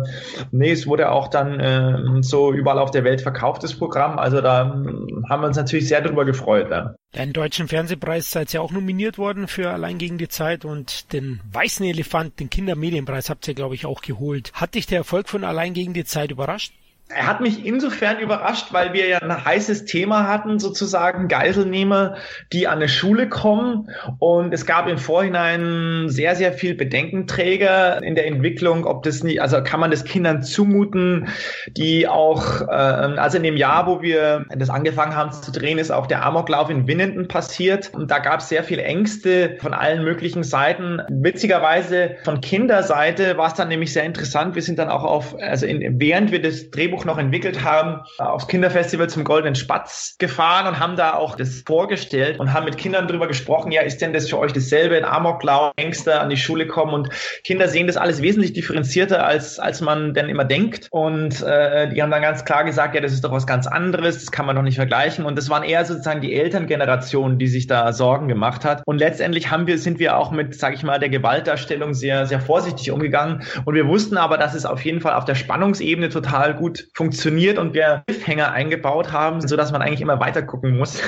nee, es wurde auch dann äh, so überall auf der Welt verkauftes Programm. Also da haben wir uns natürlich sehr darüber gefreut. Ja. Den deutschen Fernsehpreis seid ihr auch nominiert worden für Allein gegen die Zeit und den Weißen Elefant, den Kindermedienpreis habt ihr, glaube ich, auch geholt. Hat dich der Erfolg von Allein gegen die Zeit überrascht? Er hat mich insofern überrascht, weil wir ja ein heißes Thema hatten, sozusagen Geiselnehmer, die an eine Schule kommen. Und es gab im Vorhinein sehr, sehr viel Bedenkenträger in der Entwicklung, ob das nicht, also kann man das Kindern zumuten, die auch, äh, also in dem Jahr, wo wir das angefangen haben zu drehen, ist auch der Amoklauf in Winnenden passiert. Und da gab es sehr viel Ängste von allen möglichen Seiten. Witzigerweise von Kinderseite war es dann nämlich sehr interessant. Wir sind dann auch auf, also in, während wir das Drehbuch Drehbuch noch entwickelt haben, aufs Kinderfestival zum Goldenen Spatz gefahren und haben da auch das vorgestellt und haben mit Kindern drüber gesprochen, ja, ist denn das für euch dasselbe, ein Amoklauf, Ängste an die Schule kommen und Kinder sehen das alles wesentlich differenzierter, als, als man denn immer denkt. Und äh, die haben dann ganz klar gesagt, ja, das ist doch was ganz anderes, das kann man doch nicht vergleichen. Und das waren eher sozusagen die Elterngeneration, die sich da Sorgen gemacht hat. Und letztendlich haben wir, sind wir auch mit, sage ich mal, der Gewaltdarstellung sehr, sehr vorsichtig umgegangen. Und wir wussten aber, dass es auf jeden Fall auf der Spannungsebene total gut funktioniert und wir Cliffhanger eingebaut haben, so dass man eigentlich immer weiter gucken muss.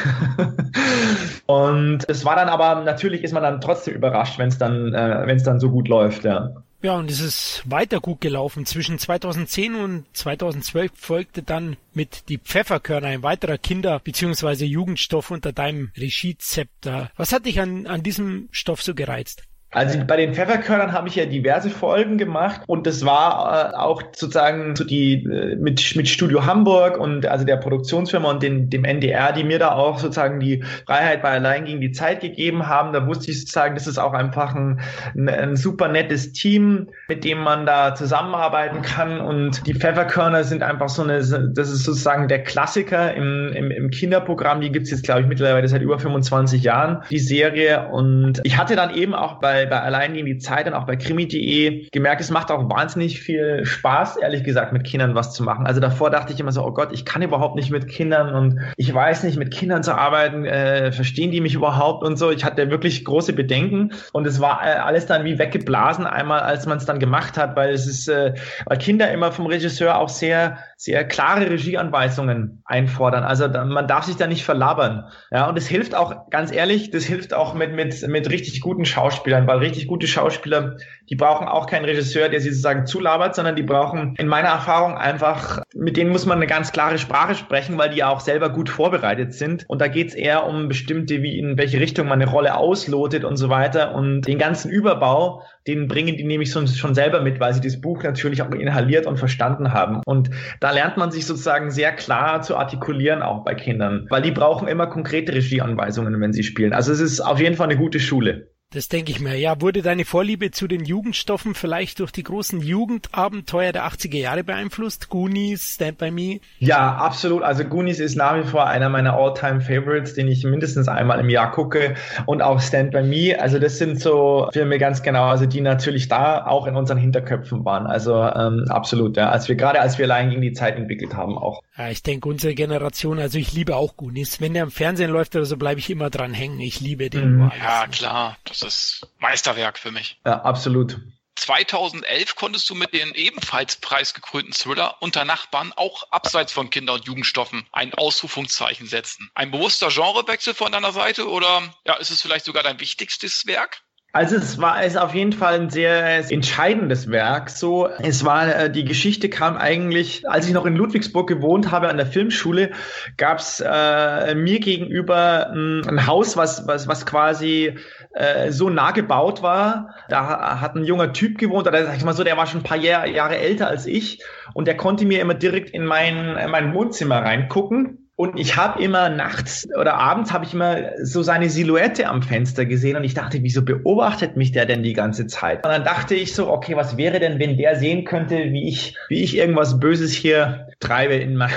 *laughs* und es war dann aber, natürlich ist man dann trotzdem überrascht, wenn es dann, äh, wenn es dann so gut läuft, ja. Ja, und es ist weiter gut gelaufen. Zwischen 2010 und 2012 folgte dann mit Die Pfefferkörner ein weiterer Kinder- bzw. Jugendstoff unter deinem Regiezepter. Was hat dich an, an diesem Stoff so gereizt? Also bei den Pfefferkörnern habe ich ja diverse Folgen gemacht und das war äh, auch sozusagen so die äh, mit mit Studio Hamburg und also der Produktionsfirma und den, dem NDR, die mir da auch sozusagen die Freiheit bei allein gegen die Zeit gegeben haben. Da wusste ich sozusagen, das ist auch einfach ein, ein, ein super nettes Team, mit dem man da zusammenarbeiten kann und die Pfefferkörner sind einfach so eine, das ist sozusagen der Klassiker im, im, im Kinderprogramm. Die gibt's jetzt glaube ich mittlerweile seit über 25 Jahren die Serie und ich hatte dann eben auch bei bei, bei Allein gegen die Zeit und auch bei krimi.de gemerkt, es macht auch wahnsinnig viel Spaß, ehrlich gesagt, mit Kindern was zu machen. Also davor dachte ich immer so, oh Gott, ich kann überhaupt nicht mit Kindern und ich weiß nicht, mit Kindern zu arbeiten, äh, verstehen die mich überhaupt und so. Ich hatte wirklich große Bedenken und es war äh, alles dann wie weggeblasen einmal, als man es dann gemacht hat, weil es ist, äh, weil Kinder immer vom Regisseur auch sehr, sehr klare Regieanweisungen einfordern. Also da, man darf sich da nicht verlabern. Ja, und es hilft auch, ganz ehrlich, das hilft auch mit, mit, mit richtig guten Schauspielern, weil richtig gute Schauspieler, die brauchen auch keinen Regisseur, der sie sozusagen zulabert, sondern die brauchen in meiner Erfahrung einfach, mit denen muss man eine ganz klare Sprache sprechen, weil die ja auch selber gut vorbereitet sind. Und da geht's eher um bestimmte, wie in welche Richtung man eine Rolle auslotet und so weiter. Und den ganzen Überbau, den bringen die nämlich schon selber mit, weil sie das Buch natürlich auch inhaliert und verstanden haben. Und da lernt man sich sozusagen sehr klar zu artikulieren, auch bei Kindern, weil die brauchen immer konkrete Regieanweisungen, wenn sie spielen. Also es ist auf jeden Fall eine gute Schule. Das denke ich mir. Ja, wurde deine Vorliebe zu den Jugendstoffen vielleicht durch die großen Jugendabenteuer der 80er Jahre beeinflusst? Goonies, Stand By Me? Ja, absolut. Also Goonies ist nach wie vor einer meiner All-Time Favorites, den ich mindestens einmal im Jahr gucke. Und auch Stand By Me. Also das sind so Filme ganz genau, also die natürlich da auch in unseren Hinterköpfen waren. Also ähm, absolut, ja. Als wir, gerade als wir allein gegen die Zeit entwickelt haben auch. Ja, ich denke, unsere Generation, also ich liebe auch Goonies. Wenn der im Fernsehen läuft oder so, bleibe ich immer dran hängen. Ich liebe den. Mhm. Ja, klar. Das das ist Meisterwerk für mich. Ja, absolut. 2011 konntest du mit dem ebenfalls preisgekrönten Thriller Unter Nachbarn auch abseits von Kinder- und Jugendstoffen ein Ausrufungszeichen setzen. Ein bewusster Genrewechsel von deiner Seite oder ja, ist es vielleicht sogar dein wichtigstes Werk? Also es war es auf jeden Fall ein sehr entscheidendes Werk. So, es war äh, die Geschichte kam eigentlich, als ich noch in Ludwigsburg gewohnt habe an der Filmschule, gab es äh, mir gegenüber mh, ein Haus, was was was quasi äh, so nah gebaut war. Da hat ein junger Typ gewohnt, oder sag ich mal so, der war schon ein paar Jahr, Jahre älter als ich und der konnte mir immer direkt in mein in mein Wohnzimmer reingucken Und ich habe immer nachts oder abends habe ich immer so seine Silhouette am Fenster gesehen und ich dachte, wieso beobachtet mich der denn die ganze Zeit? Und dann dachte ich so, okay, was wäre denn, wenn der sehen könnte, wie ich, wie ich irgendwas Böses hier treibe in, mein,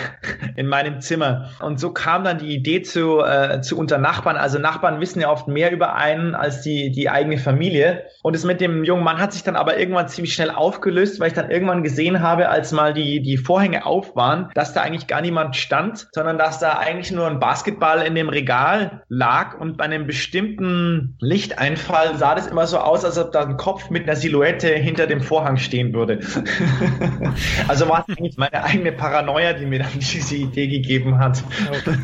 in meinem Zimmer. Und so kam dann die Idee zu, äh, zu unter Nachbarn. Also Nachbarn wissen ja oft mehr über einen als die, die eigene Familie. Und es mit dem jungen Mann hat sich dann aber irgendwann ziemlich schnell aufgelöst, weil ich dann irgendwann gesehen habe, als mal die, die Vorhänge auf waren, dass da eigentlich gar niemand stand, sondern dass da eigentlich nur ein Basketball in dem Regal lag und bei einem bestimmten Lichteinfall sah das immer so aus, als ob da ein Kopf mit einer Silhouette hinter dem Vorhang stehen würde. *laughs* also war es eigentlich meine eigene Paranoia, die mir dann diese Idee gegeben hat. Okay.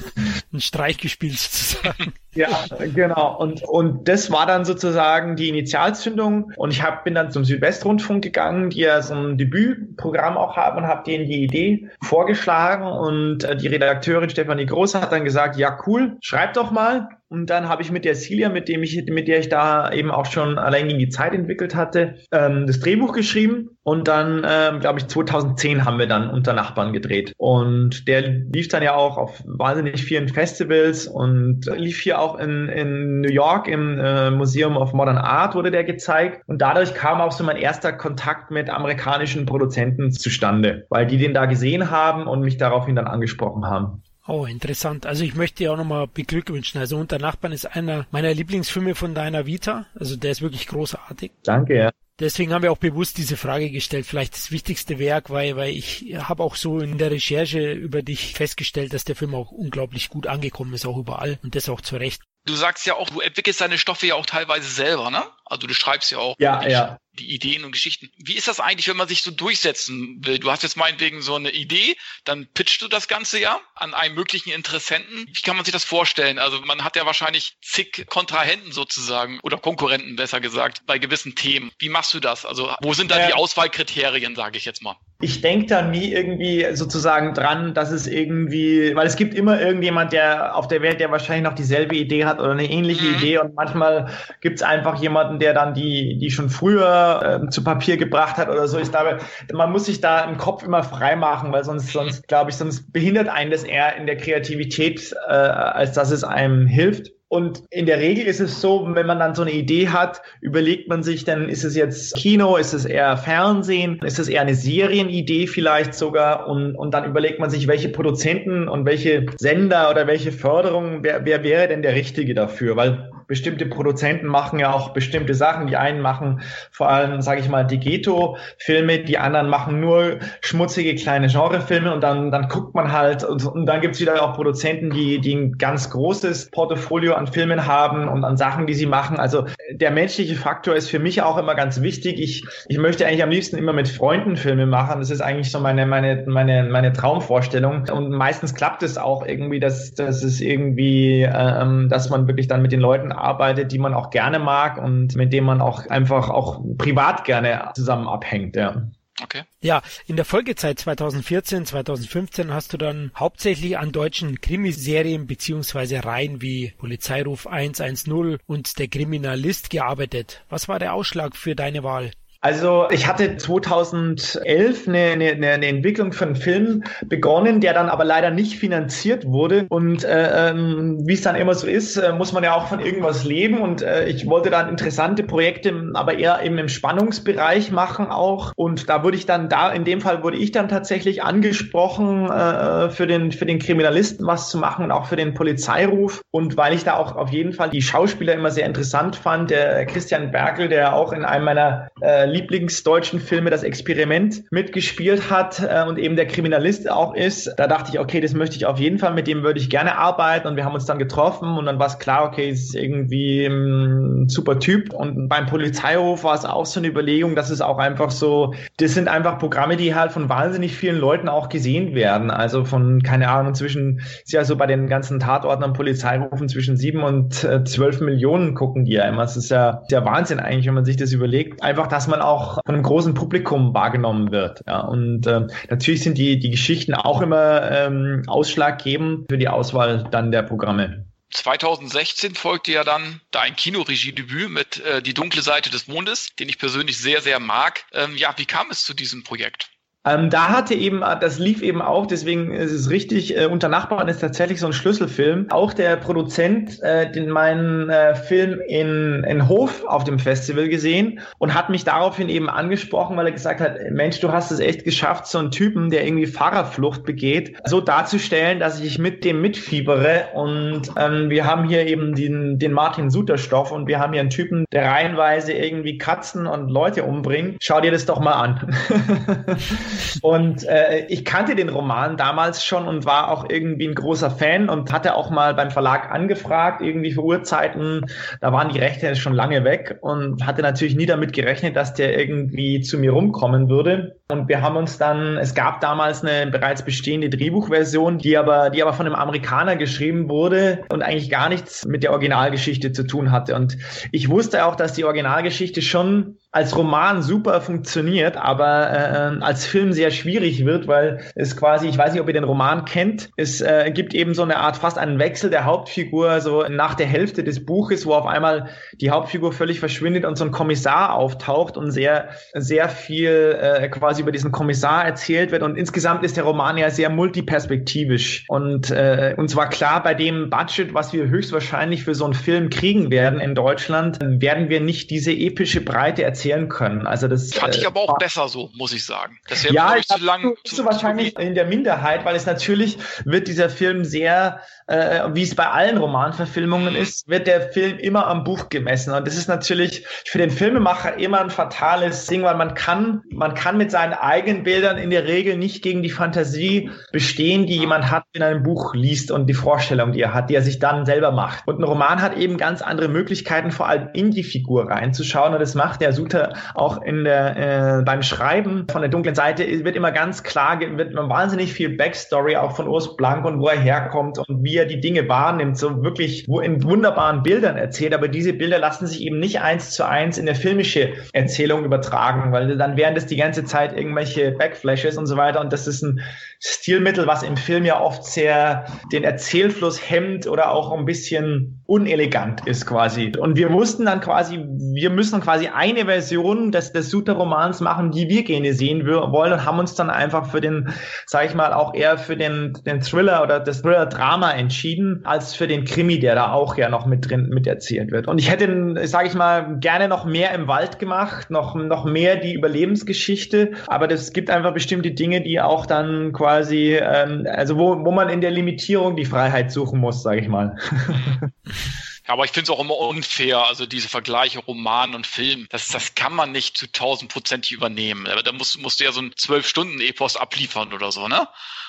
*laughs* Ein Streich gespielt sozusagen. Ja, genau. Und, und das war dann sozusagen die Initialzündung. Und ich hab, bin dann zum Südwestrundfunk gegangen, die ja so ein Debütprogramm auch haben und habe denen die Idee vorgeschlagen. Und äh, die Redakteurin Stefanie Groß hat dann gesagt, ja cool, schreib doch mal. Und dann habe ich mit der Celia, mit dem ich, mit der ich da eben auch schon allein gegen die Zeit entwickelt hatte, ähm, das Drehbuch geschrieben. Und dann, ähm, glaube ich, 2010 haben wir dann unter Nachbarn gedreht. Und der lief dann ja auch auf wahnsinnig vielen Festivals und lief hier auch in, in New York im äh, Museum of Modern Art wurde der gezeigt. Und dadurch kam auch so mein erster Kontakt mit amerikanischen Produzenten zustande, weil die den da gesehen haben und mich daraufhin dann angesprochen haben. Oh, interessant. Also ich möchte dir auch nochmal beglückwünschen. Also Unter Nachbarn ist einer meiner Lieblingsfilme von deiner Vita. Also der ist wirklich großartig. Danke, ja. Deswegen haben wir auch bewusst diese Frage gestellt. Vielleicht das wichtigste Werk, weil, weil ich habe auch so in der Recherche über dich festgestellt, dass der Film auch unglaublich gut angekommen ist, auch überall. Und das auch zu Recht. Du sagst ja auch, du entwickelst deine Stoffe ja auch teilweise selber, ne? Also du schreibst ja auch ja, ja. die Ideen und Geschichten. Wie ist das eigentlich, wenn man sich so durchsetzen will? Du hast jetzt meinetwegen so eine Idee, dann pitchst du das Ganze ja an einen möglichen Interessenten. Wie kann man sich das vorstellen? Also man hat ja wahrscheinlich zig Kontrahenten sozusagen oder Konkurrenten besser gesagt bei gewissen Themen. Wie machst du das? Also wo sind da äh, die Auswahlkriterien, sage ich jetzt mal? ich denke da nie irgendwie sozusagen dran, dass es irgendwie, weil es gibt immer irgendjemand, der auf der Welt, der wahrscheinlich noch dieselbe Idee hat oder eine ähnliche mhm. Idee und manchmal gibt es einfach jemanden, der dann die, die schon früher äh, zu Papier gebracht hat oder so. Ich glaube, man muss sich da im Kopf immer frei machen, weil sonst, sonst glaube ich, sonst behindert einen das eher in der Kreativität, äh, als dass es einem hilft. Und in der Regel ist es so, wenn man dann so eine Idee hat, überlegt man sich dann, ist es jetzt Kino, ist es eher Fernsehen, ist es eher eine Serienidee vielleicht sogar und, und dann überlegt man sich, welche Produzenten und welche Sender oder welche Förderung, wer, wer wäre denn der Richtige dafür? Weil bestimmte Produzenten machen ja auch bestimmte Sachen. Die einen machen vor allem, sage ich mal, die Ghetto-Filme, die anderen machen nur schmutzige kleine Genrefilme und dann, dann guckt man halt und, und dann gibt's wieder auch Produzenten, die, die ein ganz großes Portfolio an Filmen haben und an Sachen, die sie machen. Also der menschliche Faktor ist für mich auch immer ganz wichtig. Ich, ich möchte eigentlich am liebsten immer mit Freunden Filme machen. Das ist eigentlich so meine, meine, meine, meine Traumvorstellung. Und meistens klappt es auch irgendwie, dass, dass es irgendwie, ähm, dass man wirklich dann mit den Leuten arbeitet, die man auch gerne mag und mit dem man auch einfach auch privat gerne zusammen abhängt, ja. Okay. Ja, in der Folgezeit 2014, 2015 hast du dann hauptsächlich an deutschen Krimiserien beziehungsweise Reihen wie Polizeiruf 110 und Der Kriminalist gearbeitet. Was war der Ausschlag für deine Wahl? Also ich hatte 2011 eine, eine, eine Entwicklung für einen Film begonnen, der dann aber leider nicht finanziert wurde. Und äh, ähm, wie es dann immer so ist, äh, muss man ja auch von irgendwas leben. Und äh, ich wollte dann interessante Projekte, aber eher eben im Spannungsbereich machen auch. Und da wurde ich dann da, in dem Fall wurde ich dann tatsächlich angesprochen, äh, für den für den Kriminalisten was zu machen und auch für den Polizeiruf. Und weil ich da auch auf jeden Fall die Schauspieler immer sehr interessant fand, der Christian Berkel, der auch in einem meiner äh, Lieblingsdeutschen Filme das Experiment mitgespielt hat äh, und eben der Kriminalist auch ist, da dachte ich, okay, das möchte ich auf jeden Fall, mit dem würde ich gerne arbeiten und wir haben uns dann getroffen und dann war es klar, okay, ist irgendwie ein super Typ und beim Polizeiruf war es auch so eine Überlegung, dass es auch einfach so, das sind einfach Programme, die halt von wahnsinnig vielen Leuten auch gesehen werden, also von, keine Ahnung, zwischen, ist ja so bei den ganzen Tatorten und Polizeirufen zwischen sieben und äh, zwölf Millionen gucken die ja immer, es ist ja der Wahnsinn eigentlich, wenn man sich das überlegt, einfach, dass man auch von einem großen Publikum wahrgenommen wird. Ja, und äh, natürlich sind die, die Geschichten auch immer ähm, ausschlaggebend für die Auswahl dann der Programme. 2016 folgte ja dann dein Kinoregiedebüt mit äh, Die dunkle Seite des Mondes, den ich persönlich sehr, sehr mag. Ähm, ja, wie kam es zu diesem Projekt? Ähm, da hatte eben, das lief eben auch, deswegen ist es richtig, äh, Unter Nachbarn ist tatsächlich so ein Schlüsselfilm. Auch der Produzent, äh, den meinen äh, Film in, in Hof auf dem Festival gesehen und hat mich daraufhin eben angesprochen, weil er gesagt hat, Mensch, du hast es echt geschafft, so einen Typen, der irgendwie Fahrerflucht begeht, so darzustellen, dass ich mit dem mitfiebere. Und ähm, wir haben hier eben den, den Martin Suterstoff und wir haben hier einen Typen, der reihenweise irgendwie Katzen und Leute umbringt. Schau dir das doch mal an. *laughs* Und äh, ich kannte den Roman damals schon und war auch irgendwie ein großer Fan und hatte auch mal beim Verlag angefragt, irgendwie für Uhrzeiten. Da waren die Rechte schon lange weg und hatte natürlich nie damit gerechnet, dass der irgendwie zu mir rumkommen würde. Und wir haben uns dann, es gab damals eine bereits bestehende Drehbuchversion, die aber, die aber von einem Amerikaner geschrieben wurde und eigentlich gar nichts mit der Originalgeschichte zu tun hatte. Und ich wusste auch, dass die Originalgeschichte schon als Roman super funktioniert, aber äh, als Film sehr schwierig wird, weil es quasi, ich weiß nicht, ob ihr den Roman kennt, es äh, gibt eben so eine Art fast einen Wechsel der Hauptfigur so nach der Hälfte des Buches, wo auf einmal die Hauptfigur völlig verschwindet und so ein Kommissar auftaucht und sehr, sehr viel äh, quasi über diesen Kommissar erzählt wird und insgesamt ist der Roman ja sehr multiperspektivisch und äh, uns war klar, bei dem Budget, was wir höchstwahrscheinlich für so einen Film kriegen werden in Deutschland, werden wir nicht diese epische Breite erzählen erzählen können. Also das fand ich äh, aber auch besser so, muss ich sagen. Das wäre ja, ich zu lang. Bist du wahrscheinlich in der Minderheit, weil es natürlich wird dieser Film sehr, äh, wie es bei allen Romanverfilmungen ist, wird der Film immer am Buch gemessen. Und das ist natürlich für den Filmemacher immer ein fatales Ding, weil man kann, man kann mit seinen eigenen Bildern in der Regel nicht gegen die Fantasie bestehen, die jemand hat, in einem Buch liest und die Vorstellung, die er hat, die er sich dann selber macht. Und ein Roman hat eben ganz andere Möglichkeiten, vor allem in die Figur reinzuschauen. Und das macht der Suter auch in der, äh, beim Schreiben von der dunklen Seite wird immer ganz klar, wird wahnsinnig viel Backstory auch von Urs Blank und wo er herkommt und wie er die Dinge wahrnimmt, so wirklich wo in wunderbaren Bildern erzählt. Aber diese Bilder lassen sich eben nicht eins zu eins in der filmische Erzählung übertragen, weil dann wären das die ganze Zeit irgendwelche Backflashes und so weiter. Und das ist ein Stilmittel, was im Film ja oft sehr den Erzählfluss hemmt oder auch ein bisschen unelegant ist quasi. Und wir mussten dann quasi, wir müssen quasi eine Version des, des Suter-Romans machen, die wir gerne sehen wollen und haben uns dann einfach für den, sag ich mal, auch eher für den, den Thriller oder das Thriller-Drama entschieden, als für den Krimi, der da auch ja noch mit drin mit erzählt wird. Und ich hätte, sag ich mal, gerne noch mehr im Wald gemacht, noch, noch mehr die Überlebensgeschichte, aber das gibt einfach bestimmte Dinge, die auch dann quasi, ähm, also wo, wo man in der Limitierung die Freiheit suchen muss, sage ich mal. *laughs* Aber ich finde es auch immer unfair, also diese Vergleiche Roman und Film, das, das kann man nicht zu tausendprozentig übernehmen. Da musst, musst du ja so ein Zwölf-Stunden-Epos abliefern oder so, ne?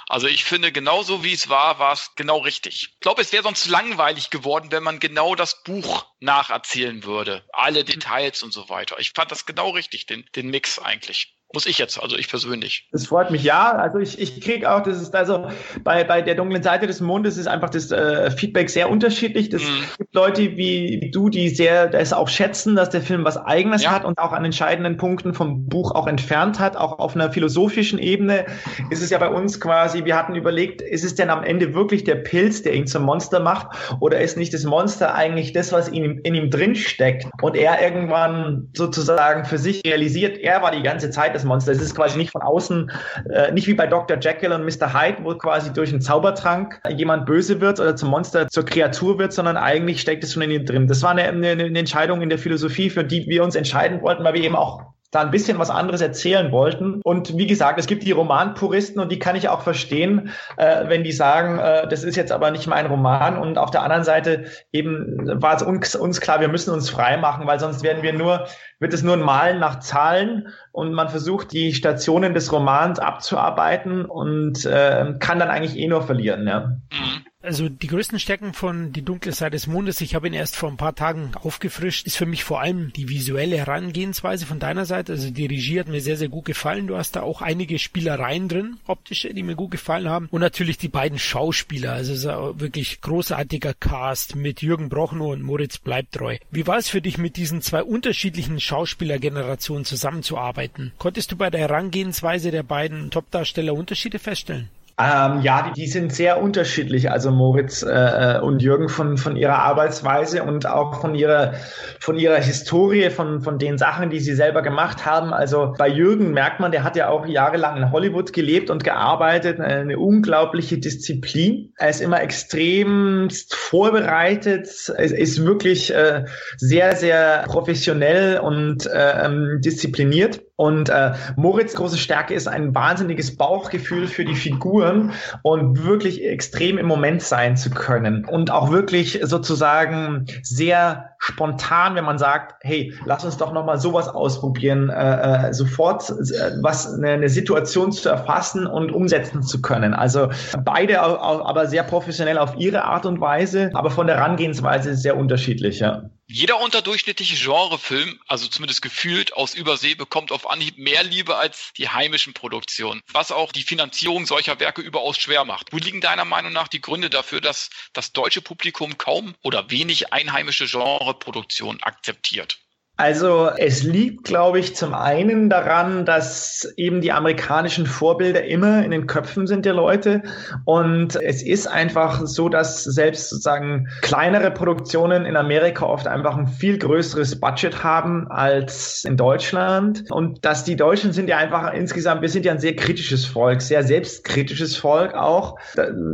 Also ich finde, genauso wie es war, war es genau richtig. Ich glaube, es wäre sonst langweilig geworden, wenn man genau das Buch nacherzählen würde. Alle Details und so weiter. Ich fand das genau richtig, den, den Mix eigentlich. Muss ich jetzt, also ich persönlich. Das freut mich, ja. Also ich, ich kriege auch, das ist also bei, bei der dunklen Seite des Mondes ist einfach das äh, Feedback sehr unterschiedlich. Es mhm. gibt Leute wie, du, die sehr das auch schätzen, dass der Film was Eigenes ja. hat und auch an entscheidenden Punkten vom Buch auch entfernt hat. Auch auf einer philosophischen Ebene ist es ja bei uns quasi, wir hatten überlegt, ist es denn am Ende wirklich der Pilz, der ihn zum Monster macht? Oder ist nicht das Monster eigentlich das, was in, in ihm drin steckt? Und er irgendwann sozusagen für sich realisiert, er war die ganze Zeit das das Monster. Es ist quasi nicht von außen, äh, nicht wie bei Dr. Jekyll und Mr. Hyde, wo quasi durch einen Zaubertrank jemand böse wird oder zum Monster, zur Kreatur wird, sondern eigentlich steckt es schon in ihm drin. Das war eine, eine, eine Entscheidung in der Philosophie, für die wir uns entscheiden wollten, weil wir eben auch da ein bisschen was anderes erzählen wollten. Und wie gesagt, es gibt die Romanpuristen und die kann ich auch verstehen, äh, wenn die sagen, äh, das ist jetzt aber nicht mein Roman. Und auf der anderen Seite eben war es uns, uns klar, wir müssen uns frei machen, weil sonst werden wir nur, wird es nur ein Malen nach Zahlen und man versucht die Stationen des Romans abzuarbeiten und äh, kann dann eigentlich eh nur verlieren. Ja. Mhm. Also die größten Stärken von Die dunkle Seite des Mondes, ich habe ihn erst vor ein paar Tagen aufgefrischt, ist für mich vor allem die visuelle Herangehensweise von deiner Seite. Also die Regie hat mir sehr, sehr gut gefallen. Du hast da auch einige Spielereien drin, optische, die mir gut gefallen haben. Und natürlich die beiden Schauspieler. Also es ist ein wirklich großartiger Cast mit Jürgen Brochnow und Moritz Bleibtreu. Wie war es für dich, mit diesen zwei unterschiedlichen Schauspielergenerationen zusammenzuarbeiten? Konntest du bei der Herangehensweise der beiden Topdarsteller Unterschiede feststellen? Ähm, ja, die, die, sind sehr unterschiedlich, also Moritz äh, und Jürgen von, von ihrer Arbeitsweise und auch von ihrer, von ihrer Historie, von, von den Sachen, die sie selber gemacht haben. Also bei Jürgen merkt man, der hat ja auch jahrelang in Hollywood gelebt und gearbeitet, eine unglaubliche Disziplin. Er ist immer extrem vorbereitet, es ist wirklich äh, sehr, sehr professionell und äh, ähm, diszipliniert. Und äh, Moritz große Stärke ist ein wahnsinniges Bauchgefühl für die Figuren und wirklich extrem im Moment sein zu können und auch wirklich sozusagen sehr spontan, wenn man sagt, hey, lass uns doch noch mal sowas ausprobieren, äh, äh, sofort äh, was eine, eine Situation zu erfassen und umsetzen zu können. Also beide aber sehr professionell auf ihre Art und Weise, aber von der Herangehensweise sehr unterschiedlich. Ja. Jeder unterdurchschnittliche Genrefilm, also zumindest gefühlt aus Übersee, bekommt auf Anhieb mehr Liebe als die heimischen Produktionen, was auch die Finanzierung solcher Werke überaus schwer macht. Wo liegen deiner Meinung nach die Gründe dafür, dass das deutsche Publikum kaum oder wenig einheimische Genreproduktionen akzeptiert? Also es liegt, glaube ich, zum einen daran, dass eben die amerikanischen Vorbilder immer in den Köpfen sind der Leute. Und es ist einfach so, dass selbst sozusagen kleinere Produktionen in Amerika oft einfach ein viel größeres Budget haben als in Deutschland. Und dass die Deutschen sind ja einfach insgesamt, wir sind ja ein sehr kritisches Volk, sehr selbstkritisches Volk auch,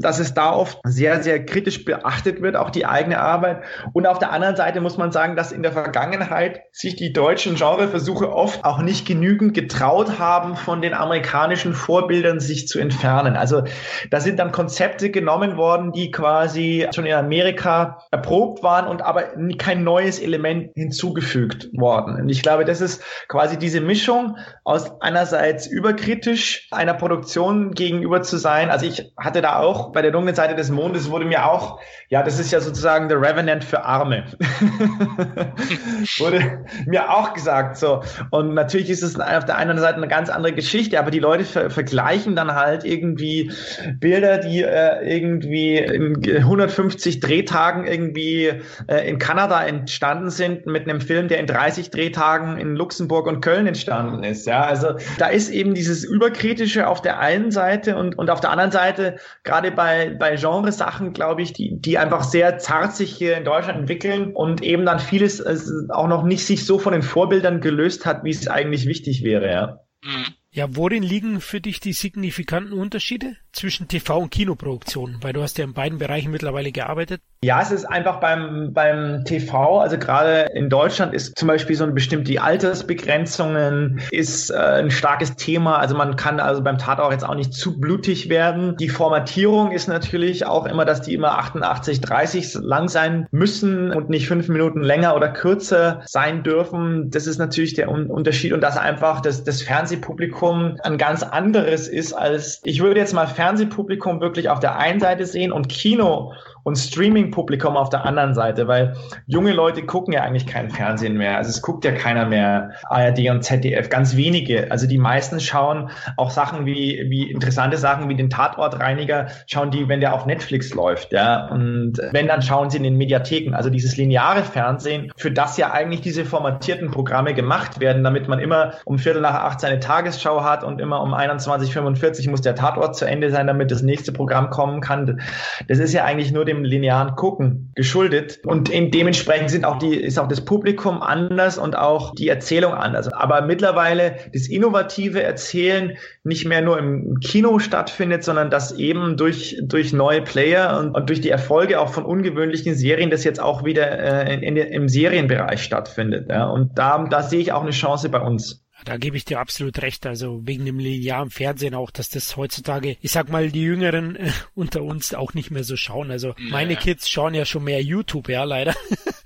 dass es da oft sehr, sehr kritisch beachtet wird, auch die eigene Arbeit. Und auf der anderen Seite muss man sagen, dass in der Vergangenheit sich die deutschen Genreversuche oft auch nicht genügend getraut haben, von den amerikanischen Vorbildern sich zu entfernen. Also da sind dann Konzepte genommen worden, die quasi schon in Amerika erprobt waren und aber kein neues Element hinzugefügt worden. Und ich glaube, das ist quasi diese Mischung aus einerseits überkritisch einer Produktion gegenüber zu sein. Also ich hatte da auch bei der dunklen Seite des Mondes wurde mir auch, ja, das ist ja sozusagen The Revenant für Arme. *laughs* wurde, *laughs* mir auch gesagt. So. Und natürlich ist es auf der einen Seite eine ganz andere Geschichte, aber die Leute ver vergleichen dann halt irgendwie Bilder, die äh, irgendwie in 150 Drehtagen irgendwie äh, in Kanada entstanden sind, mit einem Film, der in 30 Drehtagen in Luxemburg und Köln entstanden ist. Ja, also da ist eben dieses Überkritische auf der einen Seite und, und auf der anderen Seite, gerade bei, bei Genresachen, glaube ich, die, die einfach sehr zart sich hier in Deutschland entwickeln und eben dann vieles äh, auch noch nicht sich so von den Vorbildern gelöst hat, wie es eigentlich wichtig wäre, ja. Mhm. Ja, worin liegen für dich die signifikanten Unterschiede zwischen TV und Kinoproduktion? Weil du hast ja in beiden Bereichen mittlerweile gearbeitet. Ja, es ist einfach beim, beim TV, also gerade in Deutschland ist zum Beispiel so eine bestimmte Altersbegrenzungen ist äh, ein starkes Thema. Also man kann also beim Tatort jetzt auch nicht zu blutig werden. Die Formatierung ist natürlich auch immer, dass die immer 88, 30 lang sein müssen und nicht fünf Minuten länger oder kürzer sein dürfen. Das ist natürlich der Un Unterschied und dass einfach das, das Fernsehpublikum ein ganz anderes ist als, ich würde jetzt mal Fernsehpublikum wirklich auf der einen Seite sehen und Kino und Streaming-Publikum auf der anderen Seite, weil junge Leute gucken ja eigentlich kein Fernsehen mehr. Also es guckt ja keiner mehr ARD und ZDF, ganz wenige. Also die meisten schauen auch Sachen wie, wie interessante Sachen wie den Tatortreiniger, schauen die, wenn der auf Netflix läuft, ja. Und wenn, dann schauen sie in den Mediatheken. Also dieses lineare Fernsehen, für das ja eigentlich diese formatierten Programme gemacht werden, damit man immer um Viertel nach acht seine Tagesschau hat und immer um 21.45 muss der Tatort zu Ende sein, damit das nächste Programm kommen kann. Das ist ja eigentlich nur dem linearen Gucken geschuldet. Und dementsprechend sind auch die, ist auch das Publikum anders und auch die Erzählung anders. Aber mittlerweile das innovative Erzählen nicht mehr nur im Kino stattfindet, sondern dass eben durch, durch neue Player und, und durch die Erfolge auch von ungewöhnlichen Serien das jetzt auch wieder äh, in, in, im Serienbereich stattfindet. Ja. Und da, da sehe ich auch eine Chance bei uns. Da gebe ich dir absolut recht. Also wegen dem linearen Fernsehen auch, dass das heutzutage, ich sag mal, die Jüngeren äh, unter uns auch nicht mehr so schauen. Also meine Kids schauen ja schon mehr YouTube, ja, leider.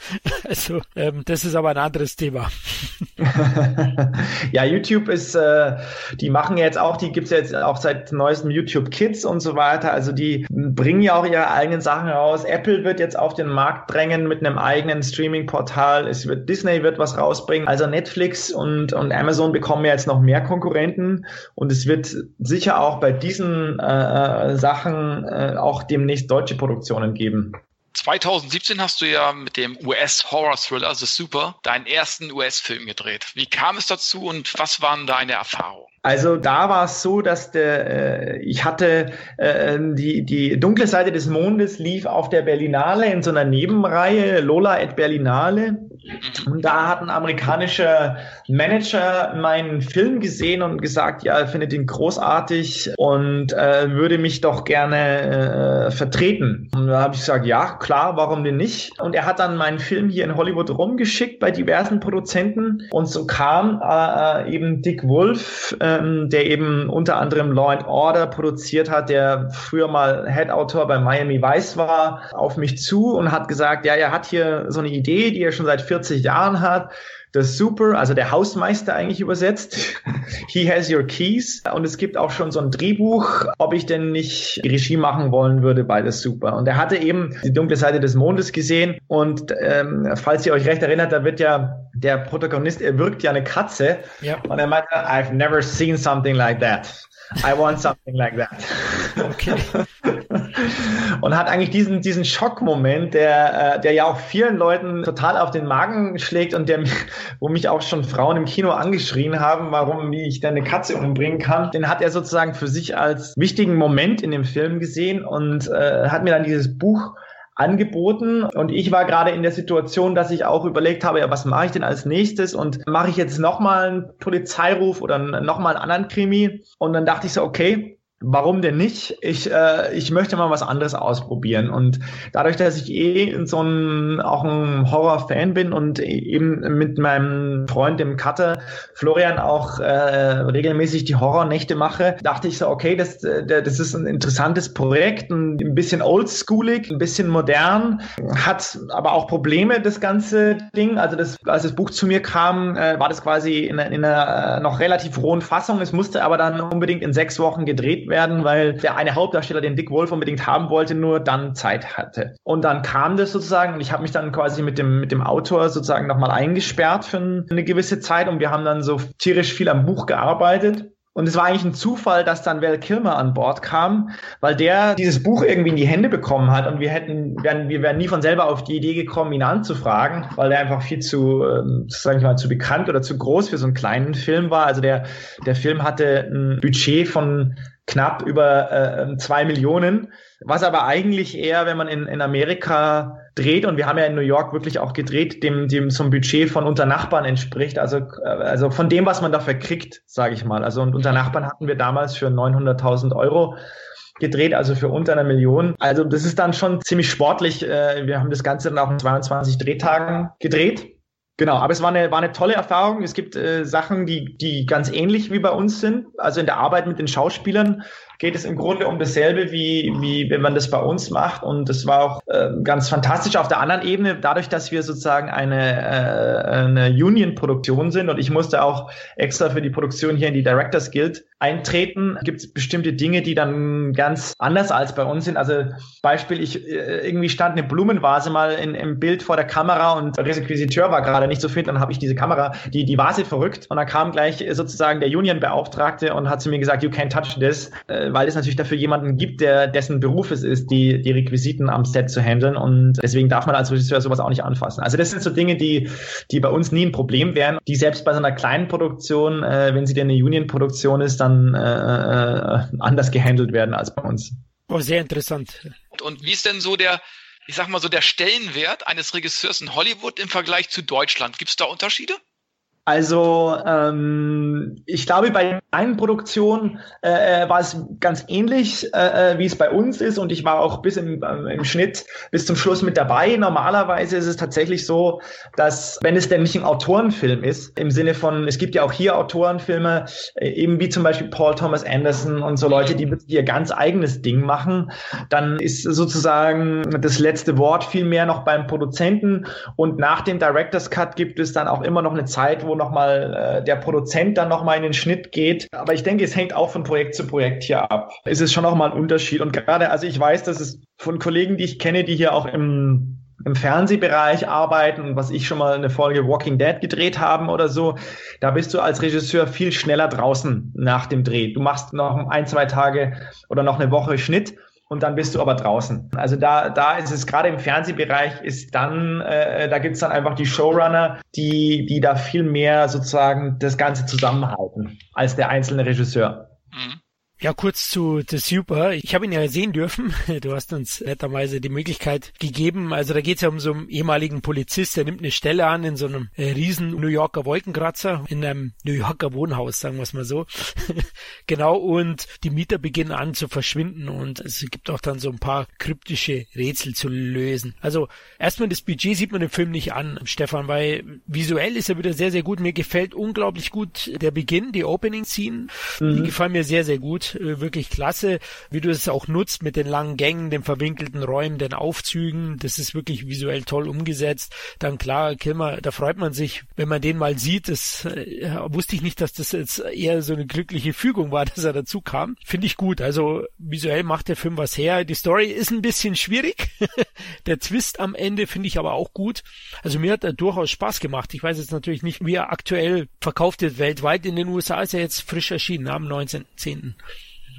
*laughs* also ähm, das ist aber ein anderes Thema. *laughs* ja, YouTube ist, äh, die machen jetzt auch, die gibt's jetzt auch seit neuestem YouTube Kids und so weiter. Also die bringen ja auch ihre eigenen Sachen raus. Apple wird jetzt auf den Markt drängen mit einem eigenen Streaming-Portal. Es wird Disney wird was rausbringen. Also Netflix und, und Amazon Amazon bekommen jetzt noch mehr Konkurrenten und es wird sicher auch bei diesen äh, äh, Sachen äh, auch demnächst deutsche Produktionen geben. 2017 hast du ja mit dem US-Horror-Thriller The Super deinen ersten US-Film gedreht. Wie kam es dazu und was waren deine Erfahrungen? Also da war es so, dass der, äh, ich hatte äh, die, die dunkle Seite des Mondes lief auf der Berlinale in so einer Nebenreihe, Lola et Berlinale. Und da hat ein amerikanischer Manager meinen Film gesehen und gesagt, ja, er findet ihn großartig und äh, würde mich doch gerne äh, vertreten. Und da habe ich gesagt, ja, klar, warum denn nicht? Und er hat dann meinen Film hier in Hollywood rumgeschickt bei diversen Produzenten und so kam äh, äh eben Dick Wolf, äh, ähm, der eben unter anderem Law and Order produziert hat, der früher mal Head-Autor bei Miami Vice war, auf mich zu und hat gesagt, ja, er hat hier so eine Idee, die er schon seit 40 Jahren hat das Super, also der Hausmeister eigentlich übersetzt. He has your keys. Und es gibt auch schon so ein Drehbuch, ob ich denn nicht Regie machen wollen würde bei das Super. Und er hatte eben die dunkle Seite des Mondes gesehen. Und ähm, falls ihr euch recht erinnert, da wird ja der Protagonist, er wirkt ja eine Katze. Ja. Und er meinte, I've never seen something like that. I want something like that. Okay. *laughs* und hat eigentlich diesen, diesen Schockmoment, der, äh, der ja auch vielen Leuten total auf den Magen schlägt und der, wo mich auch schon Frauen im Kino angeschrien haben, warum, wie ich denn eine Katze umbringen kann, den hat er sozusagen für sich als wichtigen Moment in dem Film gesehen und äh, hat mir dann dieses Buch angeboten. Und ich war gerade in der Situation, dass ich auch überlegt habe, ja, was mache ich denn als nächstes? Und mache ich jetzt nochmal einen Polizeiruf oder nochmal einen anderen Krimi? Und dann dachte ich so, okay, warum denn nicht? Ich, äh, ich möchte mal was anderes ausprobieren. Und dadurch, dass ich eh so ein, auch ein Horror-Fan bin und eben mit meinem Freund, dem Cutter, Florian, auch äh, regelmäßig die Horrornächte mache, dachte ich so, okay, das, äh, das ist ein interessantes Projekt, ein bisschen oldschoolig, ein bisschen modern, hat aber auch Probleme, das ganze Ding. Also das, als das Buch zu mir kam, äh, war das quasi in, in einer äh, noch relativ rohen Fassung. Es musste aber dann unbedingt in sechs Wochen gedreht werden werden, weil der eine Hauptdarsteller, den Dick Wolf unbedingt haben wollte, nur dann Zeit hatte. Und dann kam das sozusagen und ich habe mich dann quasi mit dem, mit dem Autor sozusagen nochmal eingesperrt für eine gewisse Zeit und wir haben dann so tierisch viel am Buch gearbeitet. Und es war eigentlich ein Zufall, dass dann Val Kilmer an Bord kam, weil der dieses Buch irgendwie in die Hände bekommen hat und wir hätten, wären, wir wären nie von selber auf die Idee gekommen, ihn anzufragen, weil der einfach viel zu, ähm, sag ich mal, zu bekannt oder zu groß für so einen kleinen Film war. Also der, der Film hatte ein Budget von knapp über äh, zwei Millionen, was aber eigentlich eher, wenn man in, in Amerika dreht, und wir haben ja in New York wirklich auch gedreht, dem, dem so ein Budget von unter Nachbarn entspricht, also, äh, also von dem, was man dafür kriegt, sage ich mal. Also und unter Nachbarn hatten wir damals für 900.000 Euro gedreht, also für unter einer Million. Also das ist dann schon ziemlich sportlich. Äh, wir haben das Ganze dann auch in 22 Drehtagen gedreht. Genau, aber es war eine, war eine tolle Erfahrung. Es gibt äh, Sachen, die, die ganz ähnlich wie bei uns sind. Also in der Arbeit mit den Schauspielern geht es im Grunde um dasselbe, wie, wie wenn man das bei uns macht. Und das war auch äh, ganz fantastisch auf der anderen Ebene, dadurch, dass wir sozusagen eine, äh, eine Union-Produktion sind und ich musste auch extra für die Produktion hier in die Directors Guild eintreten, gibt es bestimmte Dinge, die dann ganz anders als bei uns sind. Also Beispiel, ich äh, irgendwie stand eine Blumenvase mal in, im Bild vor der Kamera und der Requisiteur war gerade nicht so fit, dann habe ich diese Kamera, die, die Vase verrückt und dann kam gleich sozusagen der Union-Beauftragte und hat zu mir gesagt, you can't touch this, äh, weil es natürlich dafür jemanden gibt, der dessen Beruf es ist, die, die Requisiten am Set zu handeln und deswegen darf man als Regisseur sowas auch nicht anfassen. Also das sind so Dinge, die, die bei uns nie ein Problem wären, die selbst bei so einer kleinen Produktion, äh, wenn sie denn eine Union-Produktion ist, dann dann äh, äh, anders gehandelt werden als bei uns. Oh, sehr interessant. Und wie ist denn so der, ich sag mal so, der Stellenwert eines Regisseurs in Hollywood im Vergleich zu Deutschland? Gibt es da Unterschiede? Also ähm, ich glaube, bei meinen Produktionen äh, äh, war es ganz ähnlich, äh, äh, wie es bei uns ist. Und ich war auch bis im, äh, im Schnitt bis zum Schluss mit dabei. Normalerweise ist es tatsächlich so, dass wenn es denn nicht ein Autorenfilm ist, im Sinne von, es gibt ja auch hier Autorenfilme, äh, eben wie zum Beispiel Paul Thomas Anderson und so Leute, die, ihr ganz eigenes Ding machen, dann ist sozusagen das letzte Wort viel mehr noch beim Produzenten. Und nach dem Director's Cut gibt es dann auch immer noch eine Zeit, wo nochmal äh, der Produzent dann nochmal in den Schnitt geht. Aber ich denke, es hängt auch von Projekt zu Projekt hier ab. Es ist schon nochmal ein Unterschied. Und gerade, also ich weiß, dass es von Kollegen, die ich kenne, die hier auch im im Fernsehbereich arbeiten und was ich schon mal eine Folge Walking Dead gedreht haben oder so, da bist du als Regisseur viel schneller draußen nach dem Dreh. Du machst noch ein, zwei Tage oder noch eine Woche Schnitt und dann bist du aber draußen. Also da, da ist es gerade im Fernsehbereich ist dann, äh, da gibt's dann einfach die Showrunner, die, die da viel mehr sozusagen das Ganze zusammenhalten als der einzelne Regisseur. Mhm. Ja, kurz zu The Super. Ich habe ihn ja sehen dürfen. *laughs* Du hast uns netterweise die Möglichkeit gegeben. Also da geht es ja um so einen ehemaligen Polizist, der nimmt eine Stelle an in so einem äh, riesen New Yorker Wolkenkratzer, in einem New Yorker Wohnhaus, sagen wir es mal so. *laughs* genau, und die Mieter beginnen an zu verschwinden und es gibt auch dann so ein paar kryptische Rätsel zu lösen. Also erstmal das Budget sieht man im Film nicht an, Stefan, weil visuell ist er wieder sehr, sehr gut. Mir gefällt unglaublich gut der Beginn, die Opening-Scene. Mhm. Die gefallen mir sehr, sehr gut äh, wirklich klasse, wie du es auch nutzt mit den langen Gängen, den verwinkelten Räumen, den Aufzügen. Das ist wirklich visuell toll umgesetzt. Dann klar, Kilmer, da freut man sich, wenn man den mal sieht. Das äh, wusste ich nicht, dass das jetzt eher so eine glückliche Fügung war, *laughs* dass er dazu kam. Finde ich gut. Also visuell macht der Film was her. Die Story ist ein bisschen schwierig. *laughs* der Twist am Ende finde ich aber auch gut. Also mir hat er durchaus Spaß gemacht. Ich weiß jetzt natürlich nicht, wie er aktuell verkauft wird weltweit. In den USA ist er jetzt frisch erschienen am 19.10.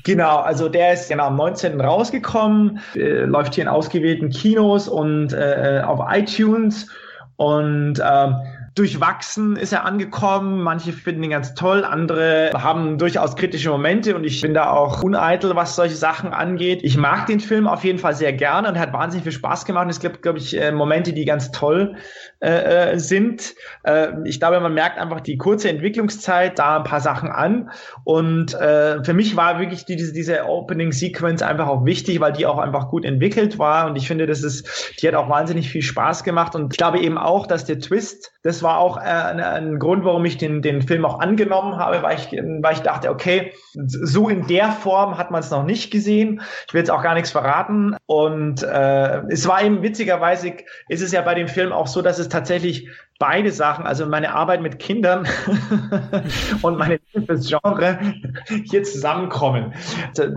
Genau, also der ist genau am 19. rausgekommen, äh, läuft hier in ausgewählten Kinos und äh, auf iTunes und ähm, durchwachsen ist er angekommen. Manche finden ihn ganz toll, andere haben durchaus kritische Momente und ich bin da auch uneitel, was solche Sachen angeht. Ich mag den Film auf jeden Fall sehr gerne und hat wahnsinnig viel Spaß gemacht. es gibt, glaube ich, äh, Momente, die ganz toll äh, äh, sind. Äh, ich glaube, man merkt einfach die kurze Entwicklungszeit da ein paar Sachen an. Und äh, für mich war wirklich die, diese, diese Opening-Sequence einfach auch wichtig, weil die auch einfach gut entwickelt war. Und ich finde, das ist, die hat auch wahnsinnig viel Spaß gemacht. Und ich glaube eben auch, dass der Twist, das war auch äh, ein Grund, warum ich den, den Film auch angenommen habe, weil ich, weil ich dachte, okay, so in der Form hat man es noch nicht gesehen. Ich will jetzt auch gar nichts verraten. Und äh, es war eben witzigerweise, ist es ja bei dem Film auch so, dass es tatsächlich beide Sachen, also meine Arbeit mit Kindern *laughs* und meine Liebe Genre hier zusammenkommen.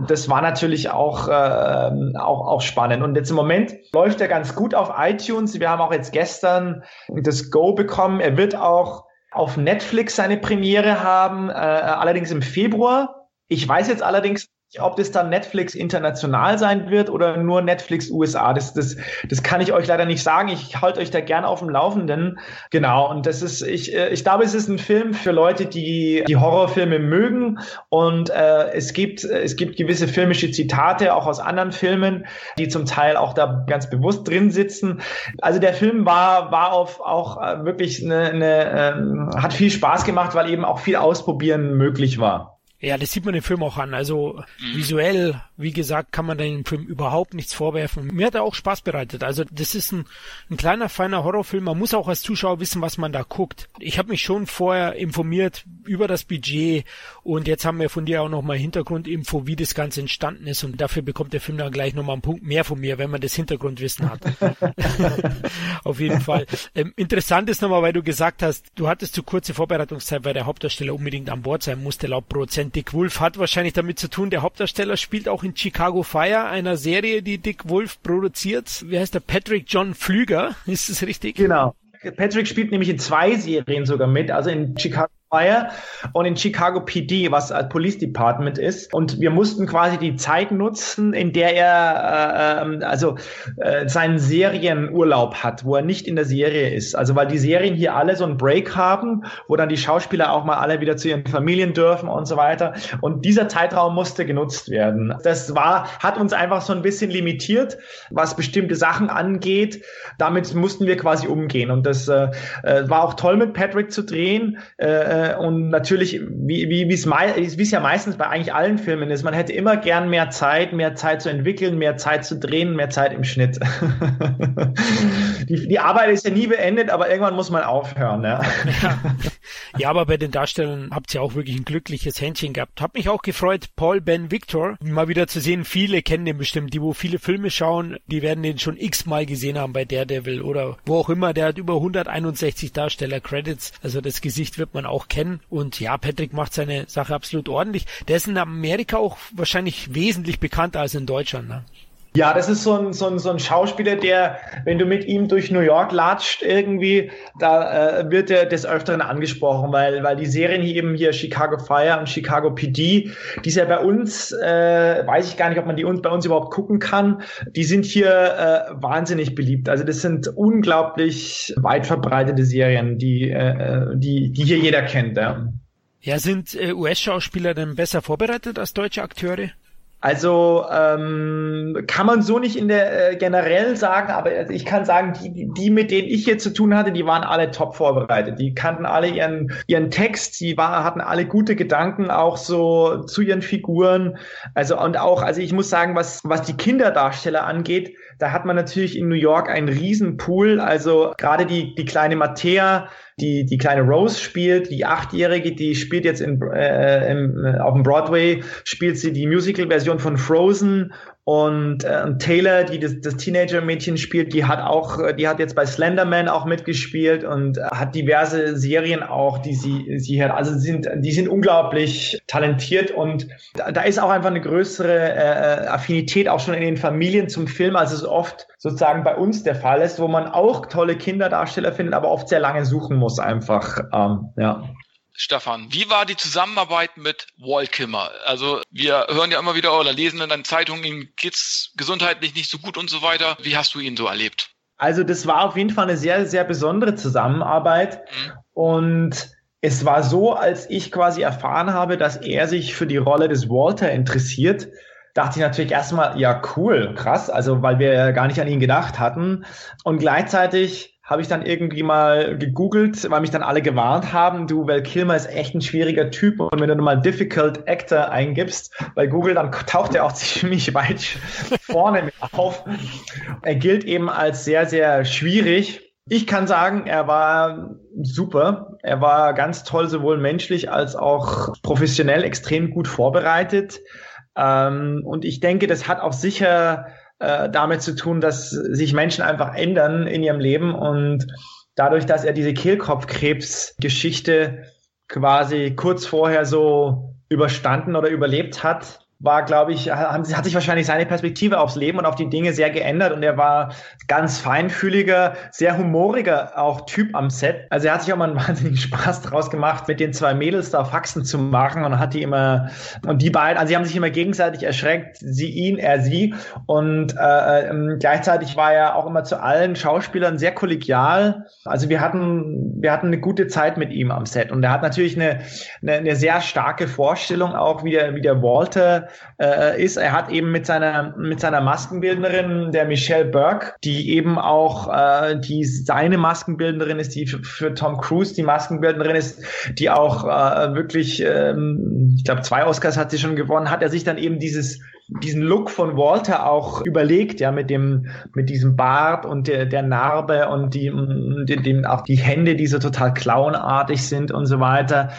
Das war natürlich auch, äh, auch, auch spannend. Und jetzt im Moment läuft er ganz gut auf iTunes. Wir haben auch jetzt gestern das Go bekommen. Er wird auch auf Netflix seine Premiere haben, äh, allerdings im Februar. Ich weiß jetzt allerdings ob das dann Netflix international sein wird oder nur Netflix USA. Das, das, das kann ich euch leider nicht sagen. Ich halte euch da gerne auf dem Laufenden. Genau. Und das ist, ich, äh, ich glaube, es ist ein Film für Leute, die die Horrorfilme mögen. Und äh, es gibt, es gibt gewisse filmische Zitate auch aus anderen Filmen, die zum Teil auch da ganz bewusst drin sitzen. Also der Film war, war auf auch äh, wirklich eine, eine ähm, hat viel Spaß gemacht, weil eben auch viel ausprobieren möglich war. Ja, das sieht man im Film auch an. Also mhm. visuell, wie gesagt, kann man dem Film überhaupt nichts vorwerfen. Mir hat er auch Spaß bereitet. Also das ist ein, ein kleiner, feiner Horrorfilm. Man muss auch als Zuschauer wissen, was man da guckt. Ich habe mich schon vorher informiert über das Budget und jetzt haben wir von dir auch nochmal Hintergrundinfo, wie das Ganze entstanden ist und dafür bekommt der Film dann gleich nochmal einen Punkt mehr von mir, wenn man das Hintergrundwissen hat. *laughs* Auf jeden Fall. Ähm, interessant ist nochmal, weil du gesagt hast, du hattest zu kurze Vorbereitungszeit, weil der Hauptdarsteller unbedingt an Bord sein musste, laut Produzent Dick Wolf hat wahrscheinlich damit zu tun, der Hauptdarsteller spielt auch in Chicago Fire, einer Serie, die Dick Wolf produziert. Wie heißt der? Patrick John Flüger, *laughs* ist es richtig? Genau. Patrick spielt nämlich in zwei Serien sogar mit, also in Chicago Fire und in Chicago PD, was als Police Department ist. Und wir mussten quasi die Zeit nutzen, in der er äh, ähm, also äh, seinen Serienurlaub hat, wo er nicht in der Serie ist. Also weil die Serien hier alle so einen Break haben, wo dann die Schauspieler auch mal alle wieder zu ihren Familien dürfen und so weiter. Und dieser Zeitraum musste genutzt werden. Das war, hat uns einfach so ein bisschen limitiert, was bestimmte Sachen angeht. Damit mussten wir quasi umgehen. Und das äh, äh war auch toll mit Patrick zu drehen. Äh, äh, und natürlich, wie wie es ja meistens bei eigentlich allen Filmen ist, man hätte immer gern mehr Zeit, mehr Zeit zu entwickeln, mehr Zeit zu drehen, mehr Zeit im Schnitt. die, die Arbeit ist ja nie beendet, aber irgendwann muss man aufhören. Ja, ja. ja aber bei den Darstellern habt ihr auch wirklich ein glückliches Händchen gehabt. Hab mich auch gefreut, Paul Ben Victor mal wieder zu sehen. Viele kennen den bestimmt, die wo viele Filme schauen, die werden den schon x-mal gesehen haben bei Daredevil oder wo auch immer. Der hat über 161 Darsteller-Credits, also das Gesicht wird man auch kennen. Und ja, Patrick macht seine Sache absolut ordentlich. Der ist in Amerika auch wahrscheinlich wesentlich bekannter als in Deutschland. Ne? Ja, das ist so ein, so, ein, so ein Schauspieler, der, wenn du mit ihm durch New York latscht, irgendwie, da äh, wird er des Öfteren angesprochen, weil, weil die Serien hier eben hier Chicago Fire und Chicago PD, die ist ja bei uns, äh, weiß ich gar nicht, ob man die uns, bei uns überhaupt gucken kann, die sind hier äh, wahnsinnig beliebt. Also das sind unglaublich weit verbreitete Serien, die, äh, die, die hier jeder kennt. Ja, ja sind äh, US-Schauspieler denn besser vorbereitet als deutsche Akteure? Also ähm, kann man so nicht in der äh, generell sagen, aber ich kann sagen, die, die, mit denen ich hier zu tun hatte, die waren alle top vorbereitet. Die kannten alle ihren, ihren Text, die war, hatten alle gute Gedanken auch so zu ihren Figuren. Also und auch, also ich muss sagen, was, was die Kinderdarsteller angeht, da hat man natürlich in New York einen Riesenpool. Also gerade die, die kleine Mattea, die, die kleine Rose spielt, die Achtjährige, die spielt jetzt in, äh, im, äh, auf dem Broadway, spielt sie die Musical-Version von Frozen und äh, Taylor, die das, das Teenager-Mädchen spielt, die hat auch, äh, die hat jetzt bei Slenderman auch mitgespielt und äh, hat diverse Serien auch, die sie, sie hat. Also sind, die sind unglaublich talentiert und da, da ist auch einfach eine größere äh, Affinität auch schon in den Familien zum Film, als es oft sozusagen bei uns der Fall ist, wo man auch tolle Kinderdarsteller findet, aber oft sehr lange suchen muss einfach. Ähm, ja. Stefan, wie war die Zusammenarbeit mit Walt Kimmer? Also wir hören ja immer wieder oder lesen in den Zeitungen, ihm geht's gesundheitlich nicht so gut und so weiter. Wie hast du ihn so erlebt? Also das war auf jeden Fall eine sehr, sehr besondere Zusammenarbeit mhm. und es war so, als ich quasi erfahren habe, dass er sich für die Rolle des Walter interessiert, dachte ich natürlich erstmal, ja cool, krass, also weil wir gar nicht an ihn gedacht hatten und gleichzeitig habe ich dann irgendwie mal gegoogelt, weil mich dann alle gewarnt haben, du, Val Kilmer ist echt ein schwieriger Typ und wenn du mal Difficult Actor eingibst bei Google, dann taucht er auch *laughs* ziemlich weit vorne mit auf. Er gilt eben als sehr, sehr schwierig. Ich kann sagen, er war super. Er war ganz toll, sowohl menschlich als auch professionell extrem gut vorbereitet. Ähm, und ich denke, das hat auch sicher äh, damit zu tun, dass sich Menschen einfach ändern in ihrem Leben und dadurch, dass er diese Kehlkopfkrebsgeschichte quasi kurz vorher so überstanden oder überlebt hat, war, glaube ich, hat sich wahrscheinlich seine Perspektive aufs Leben und auf die Dinge sehr geändert und er war ganz feinfühliger, sehr humoriger auch Typ am Set. Also er hat sich auch mal einen *laughs* wahnsinnigen Spaß draus gemacht, mit den zwei Mädels da Faxen zu machen und hat die immer, und die beiden, also sie haben sich immer gegenseitig erschreckt, sie ihn, er sie und äh, äh, gleichzeitig war er auch immer zu allen Schauspielern sehr kollegial. Also wir hatten, wir hatten eine gute Zeit mit ihm am Set und er hat natürlich eine, eine, eine sehr starke Vorstellung auch, wie der, wie der Walter äh, ist. Er hat eben mit seiner, mit seiner Maskenbildnerin, der Michelle Burke, die eben auch äh, die seine Maskenbildnerin ist, die für, für Tom Cruise die Maskenbildnerin ist, die auch äh, wirklich, ähm, ich glaube, zwei Oscars hat sie schon gewonnen, hat er sich dann eben dieses diesen Look von Walter auch überlegt, ja, mit dem, mit diesem Bart und der, der Narbe und die, dem, dem, auch die Hände, die so total clownartig sind und so weiter.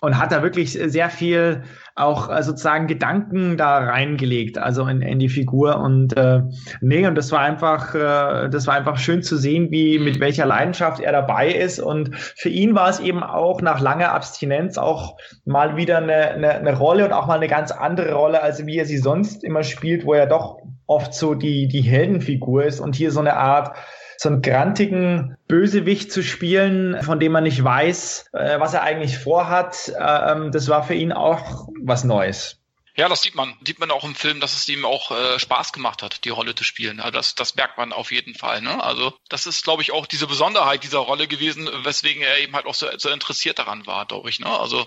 Und hat da wirklich sehr viel auch äh, sozusagen Gedanken da reingelegt, also in, in die Figur. Und äh, nee, und das war einfach, äh, das war einfach schön zu sehen, wie mit welcher Leidenschaft er dabei ist. Und für ihn war es eben auch nach langer Abstinenz auch mal wieder eine, eine, eine Rolle und auch mal eine ganz andere Rolle, als wie er sie sonst immer spielt, wo er doch oft so die, die Heldenfigur ist und hier so eine Art so einen grantigen Bösewicht zu spielen, von dem man nicht weiß, äh, was er eigentlich vorhat, äh, das war für ihn auch was Neues. Ja, das sieht man. Sieht man auch im Film, dass es ihm auch äh, Spaß gemacht hat, die Rolle zu spielen. Also das, das merkt man auf jeden Fall. Ne? Also das ist, glaube ich, auch diese Besonderheit dieser Rolle gewesen, weswegen er eben halt auch so, so interessiert daran war, glaube ich. Ne? Also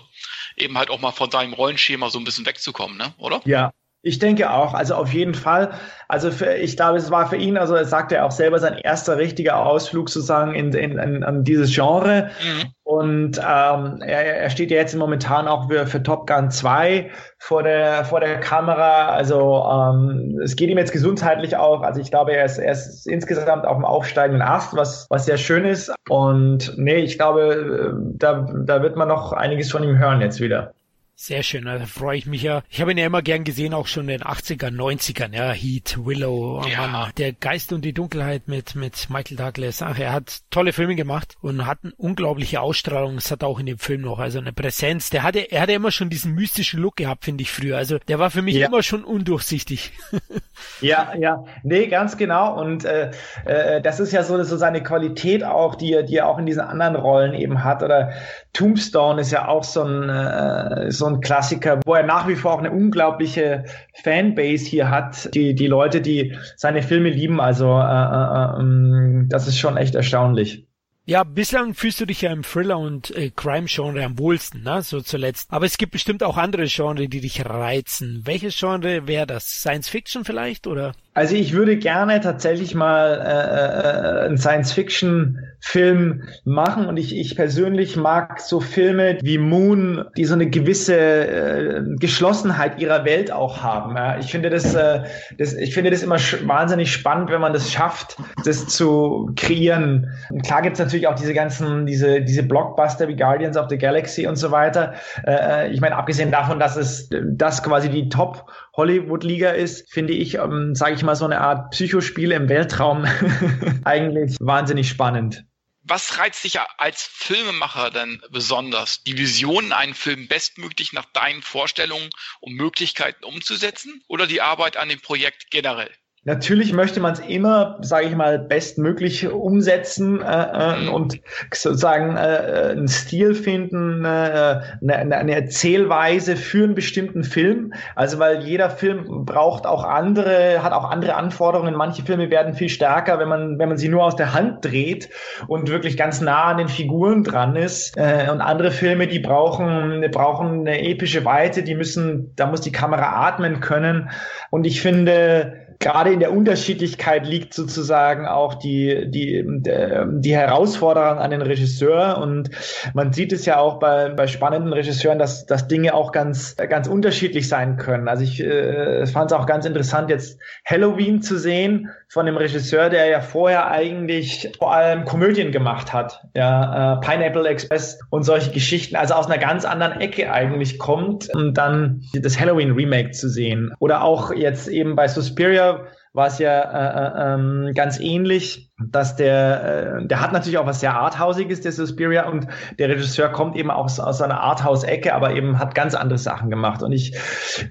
eben halt auch mal von seinem Rollenschema so ein bisschen wegzukommen, ne? oder? Ja, ich denke auch, also auf jeden Fall. Also für, ich glaube, es war für ihn, also er sagte er auch selber, sein erster richtiger Ausflug sozusagen in, in, in, in dieses Genre. Mhm. Und ähm, er, er steht ja jetzt momentan auch für, für Top Gun 2 vor der, vor der Kamera. Also ähm, es geht ihm jetzt gesundheitlich auch. Also ich glaube, er ist, er ist insgesamt auf dem aufsteigenden Ast, was, was sehr schön ist. Und nee, ich glaube, äh, da, da wird man noch einiges von ihm hören jetzt wieder. Sehr schön, da freue ich mich ja. Ich habe ihn ja immer gern gesehen, auch schon in den 80er, 90ern, ja, Heat, Willow, oh ja. Mann, der Geist und die Dunkelheit mit, mit Michael Douglas. Ach, er hat tolle Filme gemacht und hat eine unglaubliche Ausstrahlung. Es hat auch in dem Film noch, also eine Präsenz. Der hatte, er hatte immer schon diesen mystischen Look gehabt, finde ich früher. Also der war für mich ja. immer schon undurchsichtig. *laughs* ja, ja, nee, ganz genau. Und äh, äh, das ist ja so, so seine Qualität auch, die er, die er auch in diesen anderen Rollen eben hat. Oder Tombstone ist ja auch so ein, äh, so ein Klassiker, wo er nach wie vor auch eine unglaubliche Fanbase hier hat. Die, die Leute, die seine Filme lieben, also äh, äh, äh, das ist schon echt erstaunlich. Ja, bislang fühlst du dich ja im Thriller- und äh, Crime-Genre am wohlsten, ne? so zuletzt. Aber es gibt bestimmt auch andere Genre, die dich reizen. Welches Genre wäre das? Science Fiction vielleicht oder? Also ich würde gerne tatsächlich mal äh, äh, einen Science-Fiction-Film machen und ich, ich persönlich mag so Filme wie Moon, die so eine gewisse äh, Geschlossenheit ihrer Welt auch haben. Ja. Ich finde das, äh, das, ich finde das immer wahnsinnig spannend, wenn man das schafft, das zu kreieren. Und klar gibt's natürlich auch diese ganzen, diese, diese Blockbuster wie Guardians of the Galaxy und so weiter. Äh, äh ich meine, abgesehen davon, dass es das quasi die Top Hollywood-Liga ist, finde ich, ähm, sage ich mal, so eine Art Psychospiele im Weltraum *laughs* eigentlich wahnsinnig spannend. Was reizt dich als Filmemacher denn besonders? Die Vision, einen Film bestmöglich nach deinen Vorstellungen und Möglichkeiten umzusetzen oder die Arbeit an dem Projekt generell? Natürlich möchte man es immer, sage ich mal, bestmöglich umsetzen äh, äh, und sozusagen äh, einen Stil finden, äh, eine, eine Erzählweise für einen bestimmten Film. Also weil jeder Film braucht auch andere, hat auch andere Anforderungen. Manche Filme werden viel stärker, wenn man wenn man sie nur aus der Hand dreht und wirklich ganz nah an den Figuren dran ist. Äh, und andere Filme, die brauchen brauchen eine epische Weite, die müssen, da muss die Kamera atmen können. Und ich finde gerade in der Unterschiedlichkeit liegt sozusagen auch die, die, die Herausforderung an den Regisseur. Und man sieht es ja auch bei, bei spannenden Regisseuren, dass, dass Dinge auch ganz, ganz unterschiedlich sein können. Also ich äh, fand es auch ganz interessant, jetzt Halloween zu sehen von dem Regisseur, der ja vorher eigentlich vor allem Komödien gemacht hat. Ja, äh, Pineapple Express und solche Geschichten, also aus einer ganz anderen Ecke eigentlich kommt und dann das Halloween Remake zu sehen. Oder auch jetzt eben bei Suspiria war es ja äh, äh, ähm, ganz ähnlich, dass der, äh, der hat natürlich auch was sehr Arthausiges, der Suspiria, und der Regisseur kommt eben aus, aus einer Arthouse-Ecke, aber eben hat ganz andere Sachen gemacht. Und ich,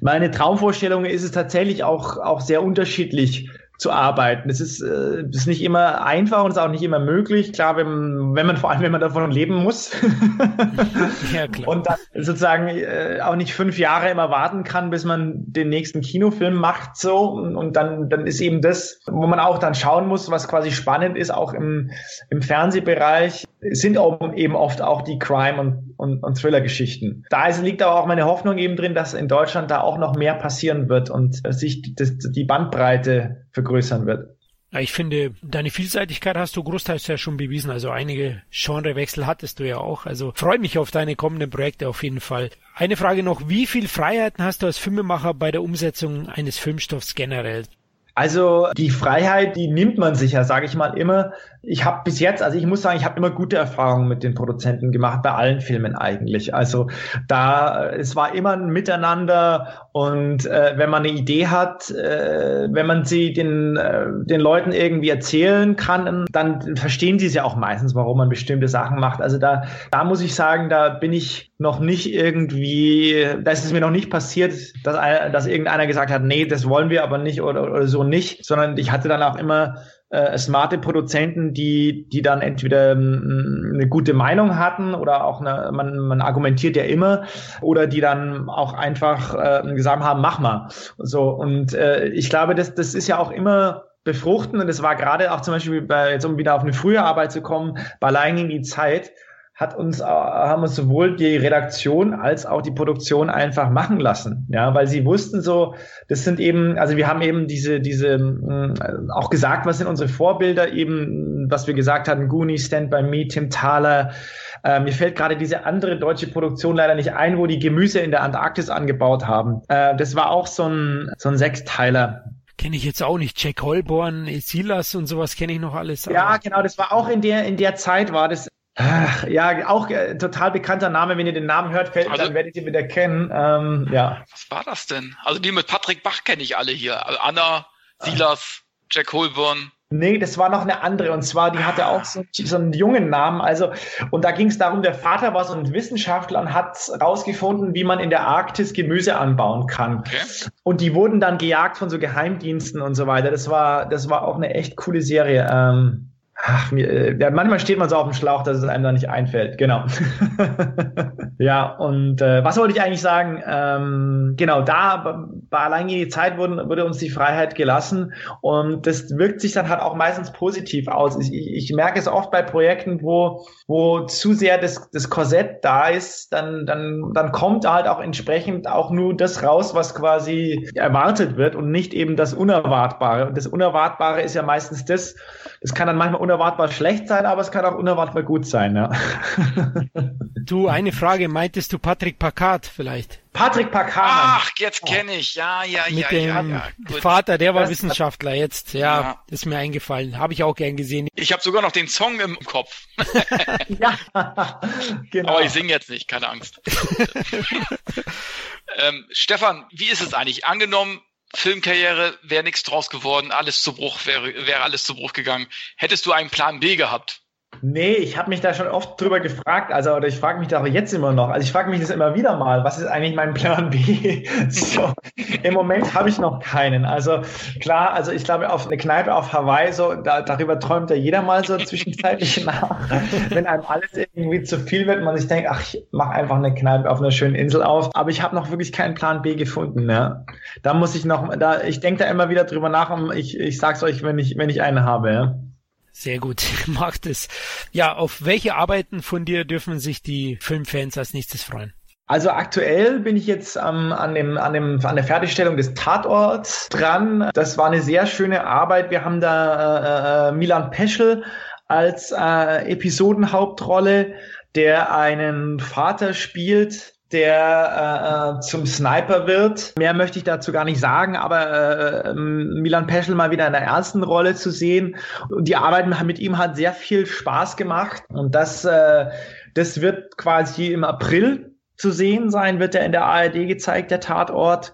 meine Traumvorstellung ist es tatsächlich auch, auch sehr unterschiedlich zu arbeiten. Es ist, äh, ist nicht immer einfach und ist auch nicht immer möglich. Klar, wenn, wenn man vor allem, wenn man davon leben muss *laughs* ja, klar. und dann sozusagen äh, auch nicht fünf Jahre immer warten kann, bis man den nächsten Kinofilm macht, so und, und dann dann ist eben das, wo man auch dann schauen muss, was quasi spannend ist, auch im im Fernsehbereich sind eben oft auch die Crime und und, und Thriller-Geschichten. Da ist, liegt aber auch meine Hoffnung eben drin, dass in Deutschland da auch noch mehr passieren wird und sich die, die Bandbreite vergrößern wird. Ich finde, deine Vielseitigkeit hast du großteils ja schon bewiesen. Also einige Genrewechsel hattest du ja auch. Also freue mich auf deine kommenden Projekte auf jeden Fall. Eine Frage noch, wie viel Freiheiten hast du als Filmemacher bei der Umsetzung eines Filmstoffs generell? Also die Freiheit, die nimmt man sich ja, sage ich mal immer. Ich habe bis jetzt, also ich muss sagen, ich habe immer gute Erfahrungen mit den Produzenten gemacht, bei allen Filmen eigentlich. Also da, es war immer ein Miteinander und äh, wenn man eine Idee hat, äh, wenn man sie den, äh, den Leuten irgendwie erzählen kann, dann verstehen sie es ja auch meistens, warum man bestimmte Sachen macht. Also da, da muss ich sagen, da bin ich noch nicht irgendwie, da ist es mir noch nicht passiert, dass, dass irgendeiner gesagt hat, nee, das wollen wir aber nicht oder, oder so nicht, sondern ich hatte dann auch immer äh, smarte Produzenten, die, die dann entweder ähm, eine gute Meinung hatten oder auch eine, man, man argumentiert ja immer, oder die dann auch einfach äh, gesagt haben, mach mal. So, und äh, ich glaube, das, das ist ja auch immer befruchten und es war gerade auch zum Beispiel bei, jetzt um wieder auf eine frühe Arbeit zu kommen, bei Lying die Zeit, hat uns, äh, haben uns sowohl die Redaktion als auch die Produktion einfach machen lassen. Ja, weil sie wussten so, das sind eben, also wir haben eben diese, diese, mh, mm, auch gesagt, was sind unsere Vorbilder eben, was wir gesagt hatten, Goonie, Stand By Me, Tim Thaler. Äh, mir fällt gerade diese andere deutsche Produktion leider nicht ein, wo die Gemüse in der Antarktis angebaut haben. Äh, das war auch so ein, so ein Sechsteiler kenne ich jetzt auch nicht. Jack Holborn, Silas und sowas kenne ich noch alles. Ja, genau, das war auch in der, in der Zeit war das ja, auch äh, total bekannter Name. Wenn ihr den Namen hört, fällt, also, dann werdet ihr wieder kennen. Ähm, ja. Was war das denn? Also die mit Patrick Bach kenne ich alle hier. Also Anna, Silas, Jack Holborn. Nee, das war noch eine andere. Und zwar, die hatte auch so, so einen jungen Namen. Also, und da ging es darum, der Vater war so ein Wissenschaftler und hat rausgefunden, wie man in der Arktis Gemüse anbauen kann. Okay. Und die wurden dann gejagt von so Geheimdiensten und so weiter. Das war, das war auch eine echt coole Serie. Ähm, Ach, mir, äh, ja, manchmal steht man so auf dem Schlauch, dass es einem da nicht einfällt. Genau. *laughs* ja, und äh, was wollte ich eigentlich sagen? Ähm, genau, da bei Alleingehende Zeit wurden, wurde uns die Freiheit gelassen und das wirkt sich dann halt auch meistens positiv aus. Ich, ich merke es oft bei Projekten, wo, wo zu sehr das, das Korsett da ist, dann, dann, dann kommt halt auch entsprechend auch nur das raus, was quasi erwartet wird und nicht eben das Unerwartbare. Und das Unerwartbare ist ja meistens das, das kann dann manchmal unerwartbar schlecht sein, aber es kann auch unerwartbar gut sein. Ja. *laughs* Du, eine Frage, meintest du Patrick Packard vielleicht? Patrick Packard. Ach, jetzt kenne ich. Ja, ja, Mit ja, dem ja, ja. Vater, der war das Wissenschaftler jetzt. Ja, ja, ist mir eingefallen. Habe ich auch gern gesehen. Ich habe sogar noch den Song im Kopf. *laughs* ja, *laughs* genau. Aber ich singe jetzt nicht, keine Angst. ähm, Stefan, wie ist es eigentlich? Angenommen, Filmkarriere wäre nichts draus geworden, alles zu Bruch, wäre, wäre alles zu Bruch gegangen. Hättest du einen Plan B gehabt? Nee, ich habe mich da schon oft drüber gefragt, also oder ich frage mich da auch jetzt immer noch. Also ich frage mich das immer wieder mal, was ist eigentlich mein Plan B? *laughs* so, Im Moment habe ich noch keinen. Also klar, also ich glaube, auf eine Kneipe auf Hawaii, so da, darüber träumt ja jeder mal so zwischenzeitlich *laughs* nach. Wenn einem alles irgendwie zu viel wird, man sich denkt, ach, ich mache einfach eine Kneipe auf einer schönen Insel auf. Aber ich habe noch wirklich keinen Plan B gefunden. Ja. Da muss ich noch, da ich denke da immer wieder drüber nach und ich, ich sag's euch, wenn ich, wenn ich einen habe. Ja. Sehr gut, *laughs* macht es. Ja, auf welche Arbeiten von dir dürfen sich die Filmfans als nächstes freuen? Also aktuell bin ich jetzt ähm, an, dem, an, dem, an der Fertigstellung des Tatorts dran. Das war eine sehr schöne Arbeit. Wir haben da äh, äh Milan Peschel als äh, Episodenhauptrolle, der einen Vater spielt, der äh, äh, zum Sniper wird. Mehr möchte ich dazu gar nicht sagen, aber äh, Milan Peschel mal wieder in der ersten Rolle zu sehen. Und die Arbeit mit ihm hat sehr viel Spaß gemacht. Und das, äh, das wird quasi im April zu sehen sein, wird er in der ARD gezeigt, der Tatort.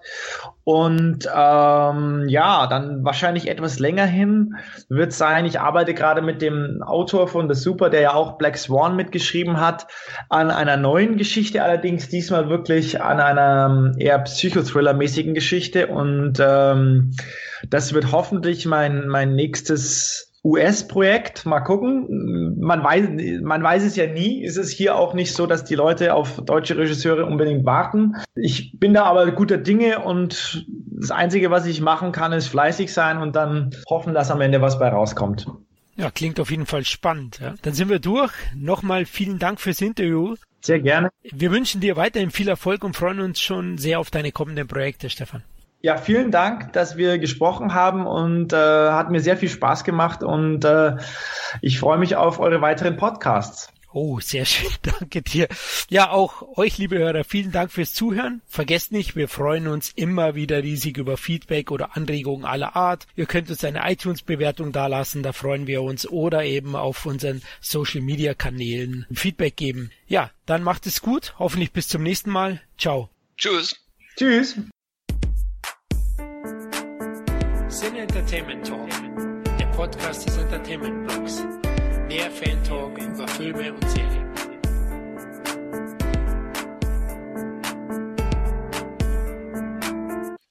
Und ähm, ja, dann wahrscheinlich etwas länger hin wird sein. Ich arbeite gerade mit dem Autor von The Super, der ja auch Black Swan mitgeschrieben hat, an einer neuen Geschichte, allerdings diesmal wirklich an einer ähm, eher Psychothriller-mäßigen Geschichte. Und ähm, das wird hoffentlich mein, mein nächstes US-Projekt. Mal gucken. Man weiß, man weiß es ja nie. Ist es hier auch nicht so, dass die Leute auf deutsche Regisseure unbedingt warten. Ich bin da aber guter Dinge und das Einzige, was ich machen kann, ist fleißig sein und dann hoffen, dass am Ende was bei rauskommt. Ja, klingt auf jeden Fall spannend. Ja. Dann sind wir durch. Nochmal vielen Dank fürs Interview. Sehr gerne. Wir wünschen dir weiterhin viel Erfolg und freuen uns schon sehr auf deine kommenden Projekte, Stefan. Ja, vielen Dank, dass wir gesprochen haben und äh, hat mir sehr viel Spaß gemacht und äh, ich freue mich auf eure weiteren Podcasts. Oh, sehr schön, *laughs* danke dir. Ja, auch euch, liebe Hörer, vielen Dank fürs Zuhören. Vergesst nicht, wir freuen uns immer wieder riesig über Feedback oder Anregungen aller Art. Ihr könnt uns eine iTunes-Bewertung dalassen, da freuen wir uns, oder eben auf unseren Social-Media-Kanälen Feedback geben. Ja, dann macht es gut, hoffentlich bis zum nächsten Mal. Ciao. Tschüss. Tschüss. Sin Entertainment Talk, der Podcast des Entertainment Blogs. Mehr Fan Talk über Filme und Serien.